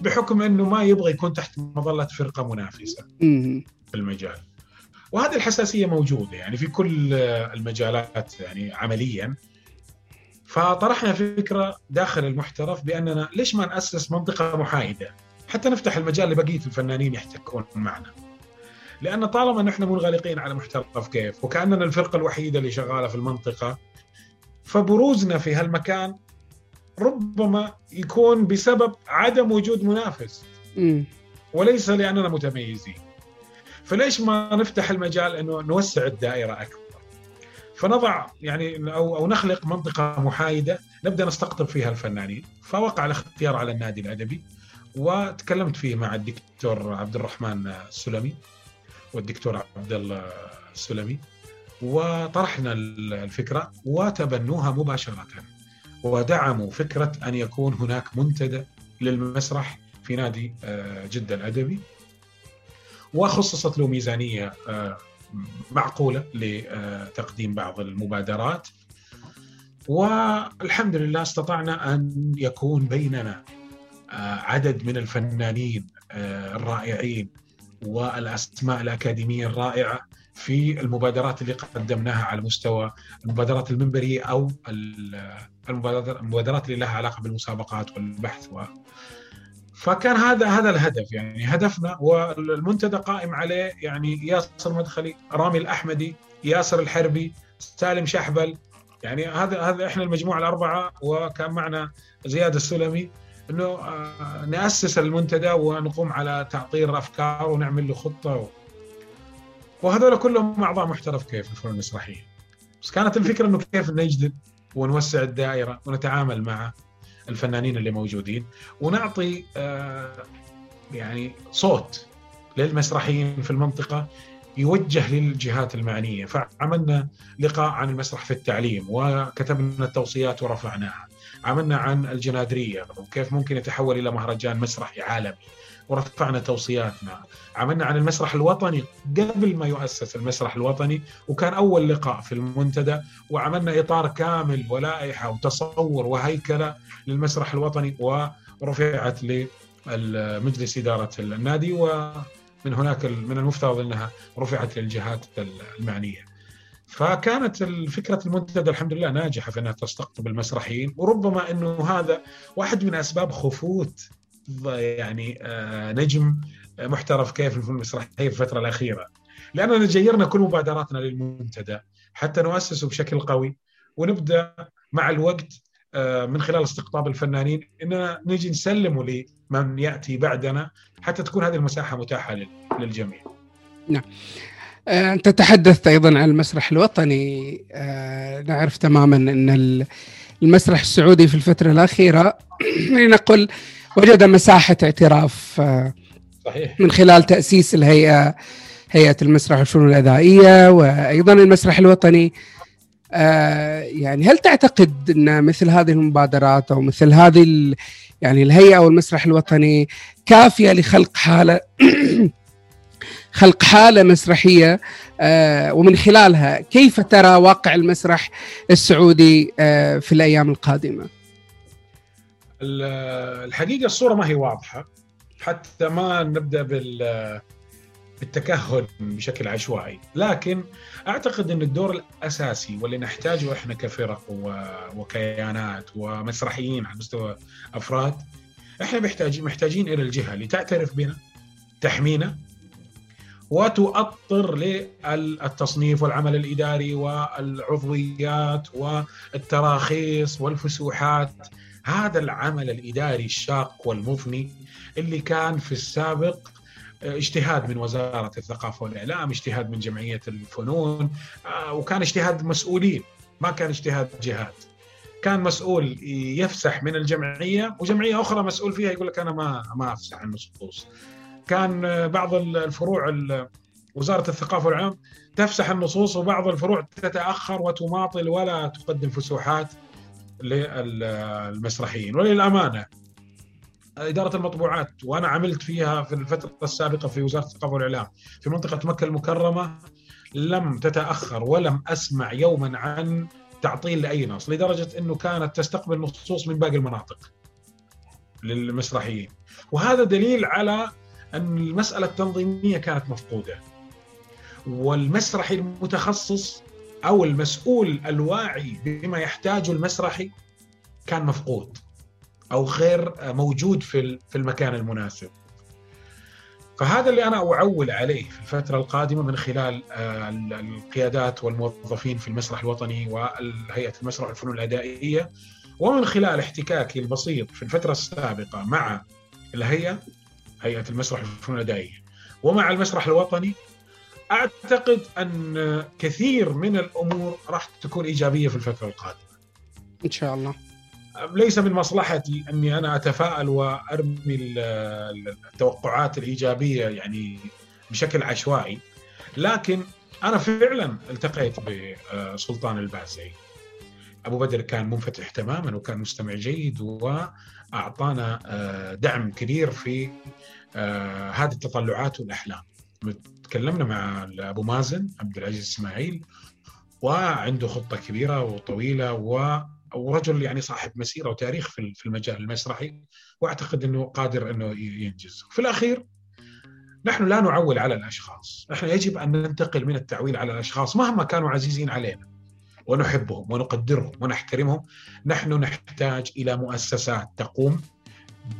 بحكم أنه ما يبغى يكون تحت مظلة فرقة منافسة مم. في المجال. وهذه الحساسية موجودة يعني في كل المجالات يعني عمليا. فطرحنا فكرة داخل المحترف بأننا ليش ما نأسس منطقة محايدة؟ حتى نفتح المجال لبقية الفنانين يحتكون معنا. لأن طالما نحن منغلقين على محترف كيف وكأننا الفرقة الوحيدة اللي شغالة في المنطقة فبروزنا في هالمكان ربما يكون بسبب عدم وجود منافس. وليس لأننا متميزين. فليش ما نفتح المجال إنه نوسع الدائرة أكثر؟ فنضع يعني أو أو نخلق منطقة محايدة نبدأ نستقطب فيها الفنانين. فوقع الاختيار على النادي الأدبي وتكلمت فيه مع الدكتور عبد الرحمن السلمي والدكتور عبد الله السلمي وطرحنا الفكرة وتبنوها مباشرة. ودعموا فكرة أن يكون هناك منتدى للمسرح في نادي آه، جدة الأدبي. وخصصت له ميزانية آه، معقولة لتقديم بعض المبادرات. والحمد لله استطعنا أن يكون بيننا آه، عدد من الفنانين الرائعين والأسماء الأكاديمية الرائعة. في المبادرات اللي قدمناها على مستوى المبادرات المنبرية أو المبادرات اللي لها علاقة بالمسابقات والبحث و فكان هذا هذا الهدف يعني. هدفنا والمنتدى قائم عليه يعني ياسر مدخلي رامي الأحمدي ياسر الحربي سالم شحبل. يعني هذا هذا إحنا المجموعة الأربعة وكان معنا زياد السلمي. إنه آه، نأسس المنتدى ونقوم على تعطير افكار ونعمل له خطة وهذول كلهم أعضاء محترف كيف الفنون المسرحية. بس كانت الفكرة إنه كيف نجذب ونوسع الدائرة ونتعامل مع الفنانين اللي موجودين ونعطي آه، يعني صوت للمسرحيين في المنطقة يوجه للجهات المعنية. فعملنا لقاء عن المسرح في التعليم وكتبنا التوصيات ورفعناها. عملنا عن الجنادرية وكيف ممكن يتحول إلى مهرجان مسرحي عالمي. ورفعنا توصياتنا. عملنا عن المسرح الوطني قبل ما يؤسس المسرح الوطني وكان أول لقاء في المنتدى وعملنا إطار كامل ولائحة وتصور وهيكلة للمسرح الوطني ورفعت لمجلس إدارة النادي ومن هناك من المفترض أنها رفعت للجهات المعنية. فكانت فكرة المنتدى الحمد لله ناجحة في أنها تستقطب المسرحيين وربما أنه هذا واحد من أسباب خفوت يعني آه، نجم محترف كيف في الفنون المسرحيه في الفترة الأخيرة لأننا جيرنا كل مبادراتنا للمنتدى حتى نؤسسه بشكل قوي ونبدأ مع الوقت آه، من خلال استقطاب الفنانين إننا نجي نسلمه لمن يأتي بعدنا حتى تكون هذه المساحة متاحة للجميع. نعم. آه، أنت تحدثت أيضا عن المسرح الوطني نعرف تماما أن المسرح السعودي في الفترة الأخيرة لنقل وجد مساحة اعتراف آه، صحيح. من خلال تأسيس الهيئة هيئة المسرح والفنون الادائيه وأيضا المسرح الوطني. آه، يعني هل تعتقد أن مثل هذه المبادرات أو مثل هذه يعني الهيئة أو المسرح الوطني كافية لخلق حالة خلق حالة مسرحية؟ آه، ومن خلالها كيف ترى واقع المسرح السعودي في الأيام القادمة؟ الحقيقة الصورة ما هي واضحة. حتى ما نبدأ بال بالتكهن بشكل عشوائي. لكن أعتقد إن الدور الأساسي واللي نحتاجه إحنا كفرق وكيانات ومسرحيين على مستوى أفراد إحنا محتاجين محتاجين إلى الجهة اللي تعترف بنا تحمينا وتؤطر للتصنيف والعمل الإداري والعضويات والتراخيص والفسوحات. هذا العمل الإداري الشاق والمفني اللي كان في السابق آه، اجتهاد من وزارة الثقافة والإعلام، اجتهاد من جمعية الفنون آه، وكان اجتهاد مسؤولين ما كان اجتهاد جهات. كان مسؤول يفسح من الجمعية وجمعية أخرى مسؤول فيها يقول لك أنا ما ما أفسح النصوص. كان آه، بعض الفروع وزارة الثقافة والإعلام تفسح النصوص وبعض الفروع تتأخر وتماطل ولا تقدم فسوحات للمسرحيين. وللأمانة إدارة المطبوعات وأنا عملت فيها في الفترة السابقة في وزارة الثقافه والإعلام في منطقة مكة المكرمة لم تتأخر ولم أسمع يوما عن تعطيل لأي نص لدرجة إنه كانت تستقبل نصوص من باقي المناطق للمسرحيين. وهذا دليل على أن المسألة التنظيمية كانت مفقودة. والمسرحي المتخصص أو المسؤول الواعي بما يحتاجه المسرحي كان مفقود أو غير موجود في في المكان المناسب. فهذا اللي أنا أعول عليه في الفترة القادمة من خلال آه، القيادات والموظفين في المسرح الوطني وهيئة المسرح والفنون الأدائية ومن خلال احتكاكي البسيط في الفترة السابقة مع الهيئة هيئة المسرح والفنون الأدائية ومع المسرح الوطني أعتقد أن كثير من الأمور راح تكون إيجابية في الفترة القادمة. إن شاء الله. ليس من مصلحتي أني أنا أتفائل وأرمي التوقعات الإيجابية يعني بشكل عشوائي لكن أنا فعلا التقيت بسلطان البازي أبو بدر كان منفتح تماما وكان مستمع جيد وأعطانا آه، دعم كبير في آه، هذه التطلعات والأحلام تكلمنا مع أبو مازن عبد العزيز إسماعيل وعنده خطة كبيرة وطويلة و ورجل يعني صاحب مسيرة وتاريخ في المجال المسرحي وأعتقد إنه قادر إنه ينجز. في الأخير نحن لا نعول على الأشخاص، إحنا يجب أن ننتقل من التعويل على الأشخاص مهما كانوا عزيزين علينا. ونحبهم ونقدرهم ونحترمهم، نحن نحتاج إلى مؤسسات تقوم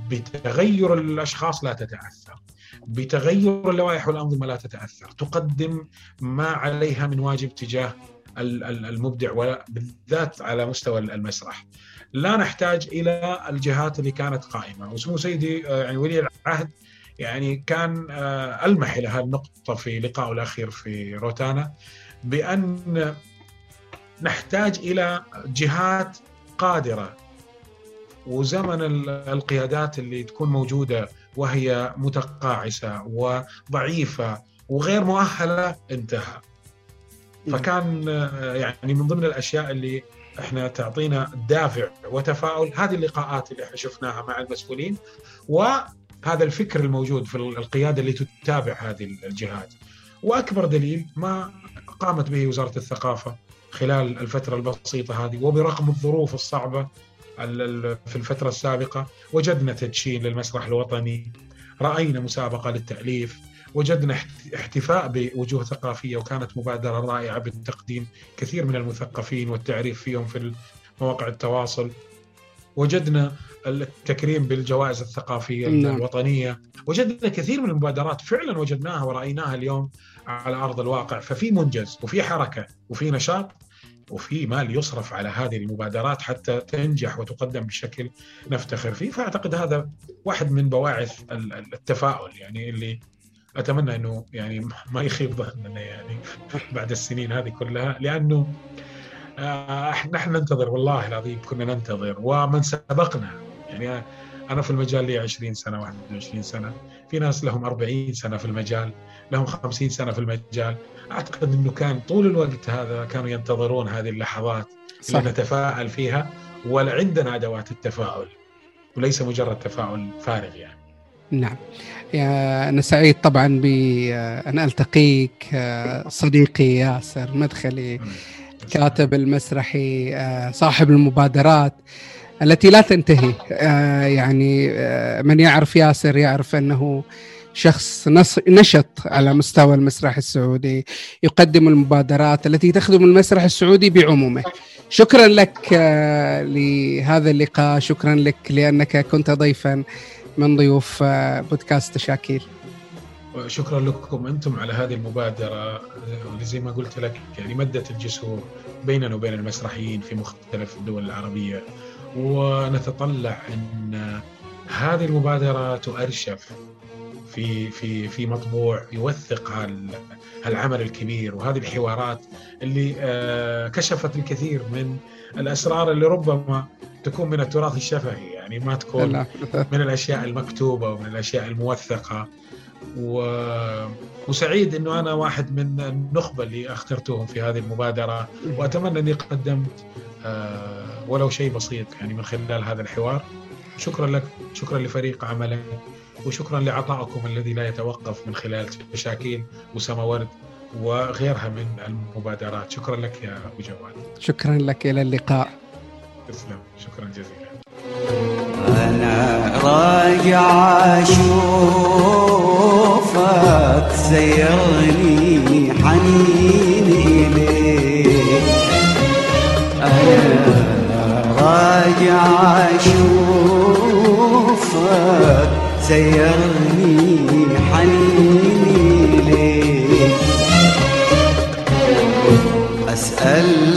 بتغير الأشخاص لا تتاثر. بتغير اللوائح والأنظمة لا تتأثر، تقدم ما عليها من واجب تجاه المبدع وبالذات على مستوى المسرح. لا نحتاج إلى الجهات اللي كانت قائمة، وسمو سيدي آه، يعني ولي العهد يعني كان آه، ألمح إلى هذه النقطه في لقائه الأخير في روتانا بأن نحتاج إلى جهات قادرة. وزمن القيادات اللي تكون موجودة وهي متقاعسة وضعيفة وغير مؤهلة انتهى. فكان آه، يعني من ضمن الأشياء اللي إحنا تعطينا دافع وتفاؤل هذه اللقاءات اللي إحنا شفناها مع المسؤولين وهذا الفكر الموجود في القيادة اللي تتابع هذه الجهات. وأكبر دليل ما قامت به وزارة الثقافة خلال الفترة البسيطة هذه وبرغم الظروف الصعبة في الفترة السابقة وجدنا تدشين للمسرح الوطني رأينا مسابقة للتأليف وجدنا احتفاء بوجوه ثقافية وكانت مبادرة رائعة بالتقديم كثير من المثقفين والتعريف فيهم في مواقع التواصل. وجدنا التكريم بالجوائز الثقافية نعم. الوطنية. وجدنا كثير من المبادرات فعلا وجدناها ورأيناها اليوم على أرض الواقع. ففي منجز وفي حركة وفي نشاط وفي مال يصرف على هذه المبادرات حتى تنجح وتقدم بشكل نفتخر فيه فأعتقد هذا واحد من بواعث التفاؤل يعني اللي أتمنى إنه يعني ما يخيب ظننا يعني بعد السنين هذه كلها لأنه آه، نحن ننتظر والله العظيم كنا ننتظر ومن سبقنا يعني أنا في المجال لي 20 سنة 21 سنة في ناس لهم 40 سنة في المجال لهم 50 سنة في المجال. أعتقد إنه كان طول الوقت هذا كانوا ينتظرون هذه اللحظات صح. اللي نتفاءل فيها وعندنا أدوات التفاؤل وليس مجرد تفاؤل فارغ يعني. نعم. أنا سعيد طبعا بأن ألتقيك صديقي ياسر مدخلي كاتب المسرحي صاحب المبادرات. التي لا تنتهي. يعني من يعرف ياسر يعرف أنه شخص نشط على مستوى المسرح السعودي يقدم المبادرات التي تخدم المسرح السعودي بعمومه. شكرا لك لهذا اللقاء. شكرا لك لأنك كنت ضيفا من ضيوف آه، بودكاست تشاكيل شكرا لكم أنتم على هذه المبادرة اللي زي ما قلت لك يعني مدت الجسور بيننا وبين المسرحيين في مختلف الدول العربية. ونتطلع إن هذه المبادرة تؤرشف في في في مطبوع يوثق هالعمل الكبير. وهذه الحوارات اللي آه، كشفت الكثير من الأسرار اللي ربما تكون من التراث الشفهي. يعني ما تكون من الأشياء المكتوبة ومن الأشياء الموثقة. و... وسعيد إنه أنا واحد من النخبة اللي أخترتهم في هذه المبادرة وأتمنى أني قدمت آه، ولو شيء بسيط يعني من خلال هذا الحوار. شكرا لك شكرا لفريق عملك وشكرا لعطائكم الذي لا يتوقف من خلال مشاكين وسما ورد وغيرها من المبادرات. شكرا لك يا أبو جواد. شكرا لك إلى اللقاء. تسلم. شكرا جزيلا. أنا راجع أشوفك سيرني حنين اليك أنا راجع أشوفك سيرني حنين اليك أسأل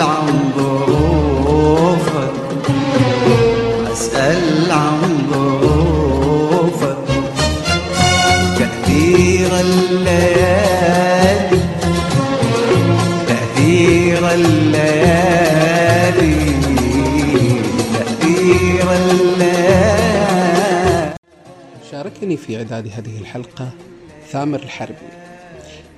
شاركني في إعداد هذه الحلقة ثامر الحربي.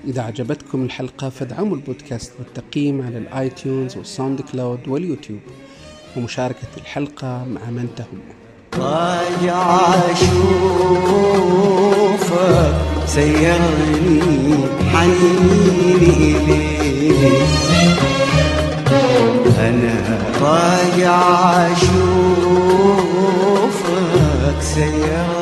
إذا عجبتكم الحلقة فادعموا البودكاست بالتقييم على ال iTunes وال SoundCloud واليوتيوب ومشاركة الحلقة مع من تهم. راجع اشوفك سيرني حنيني اليك أنا راجع اشوفك سيرني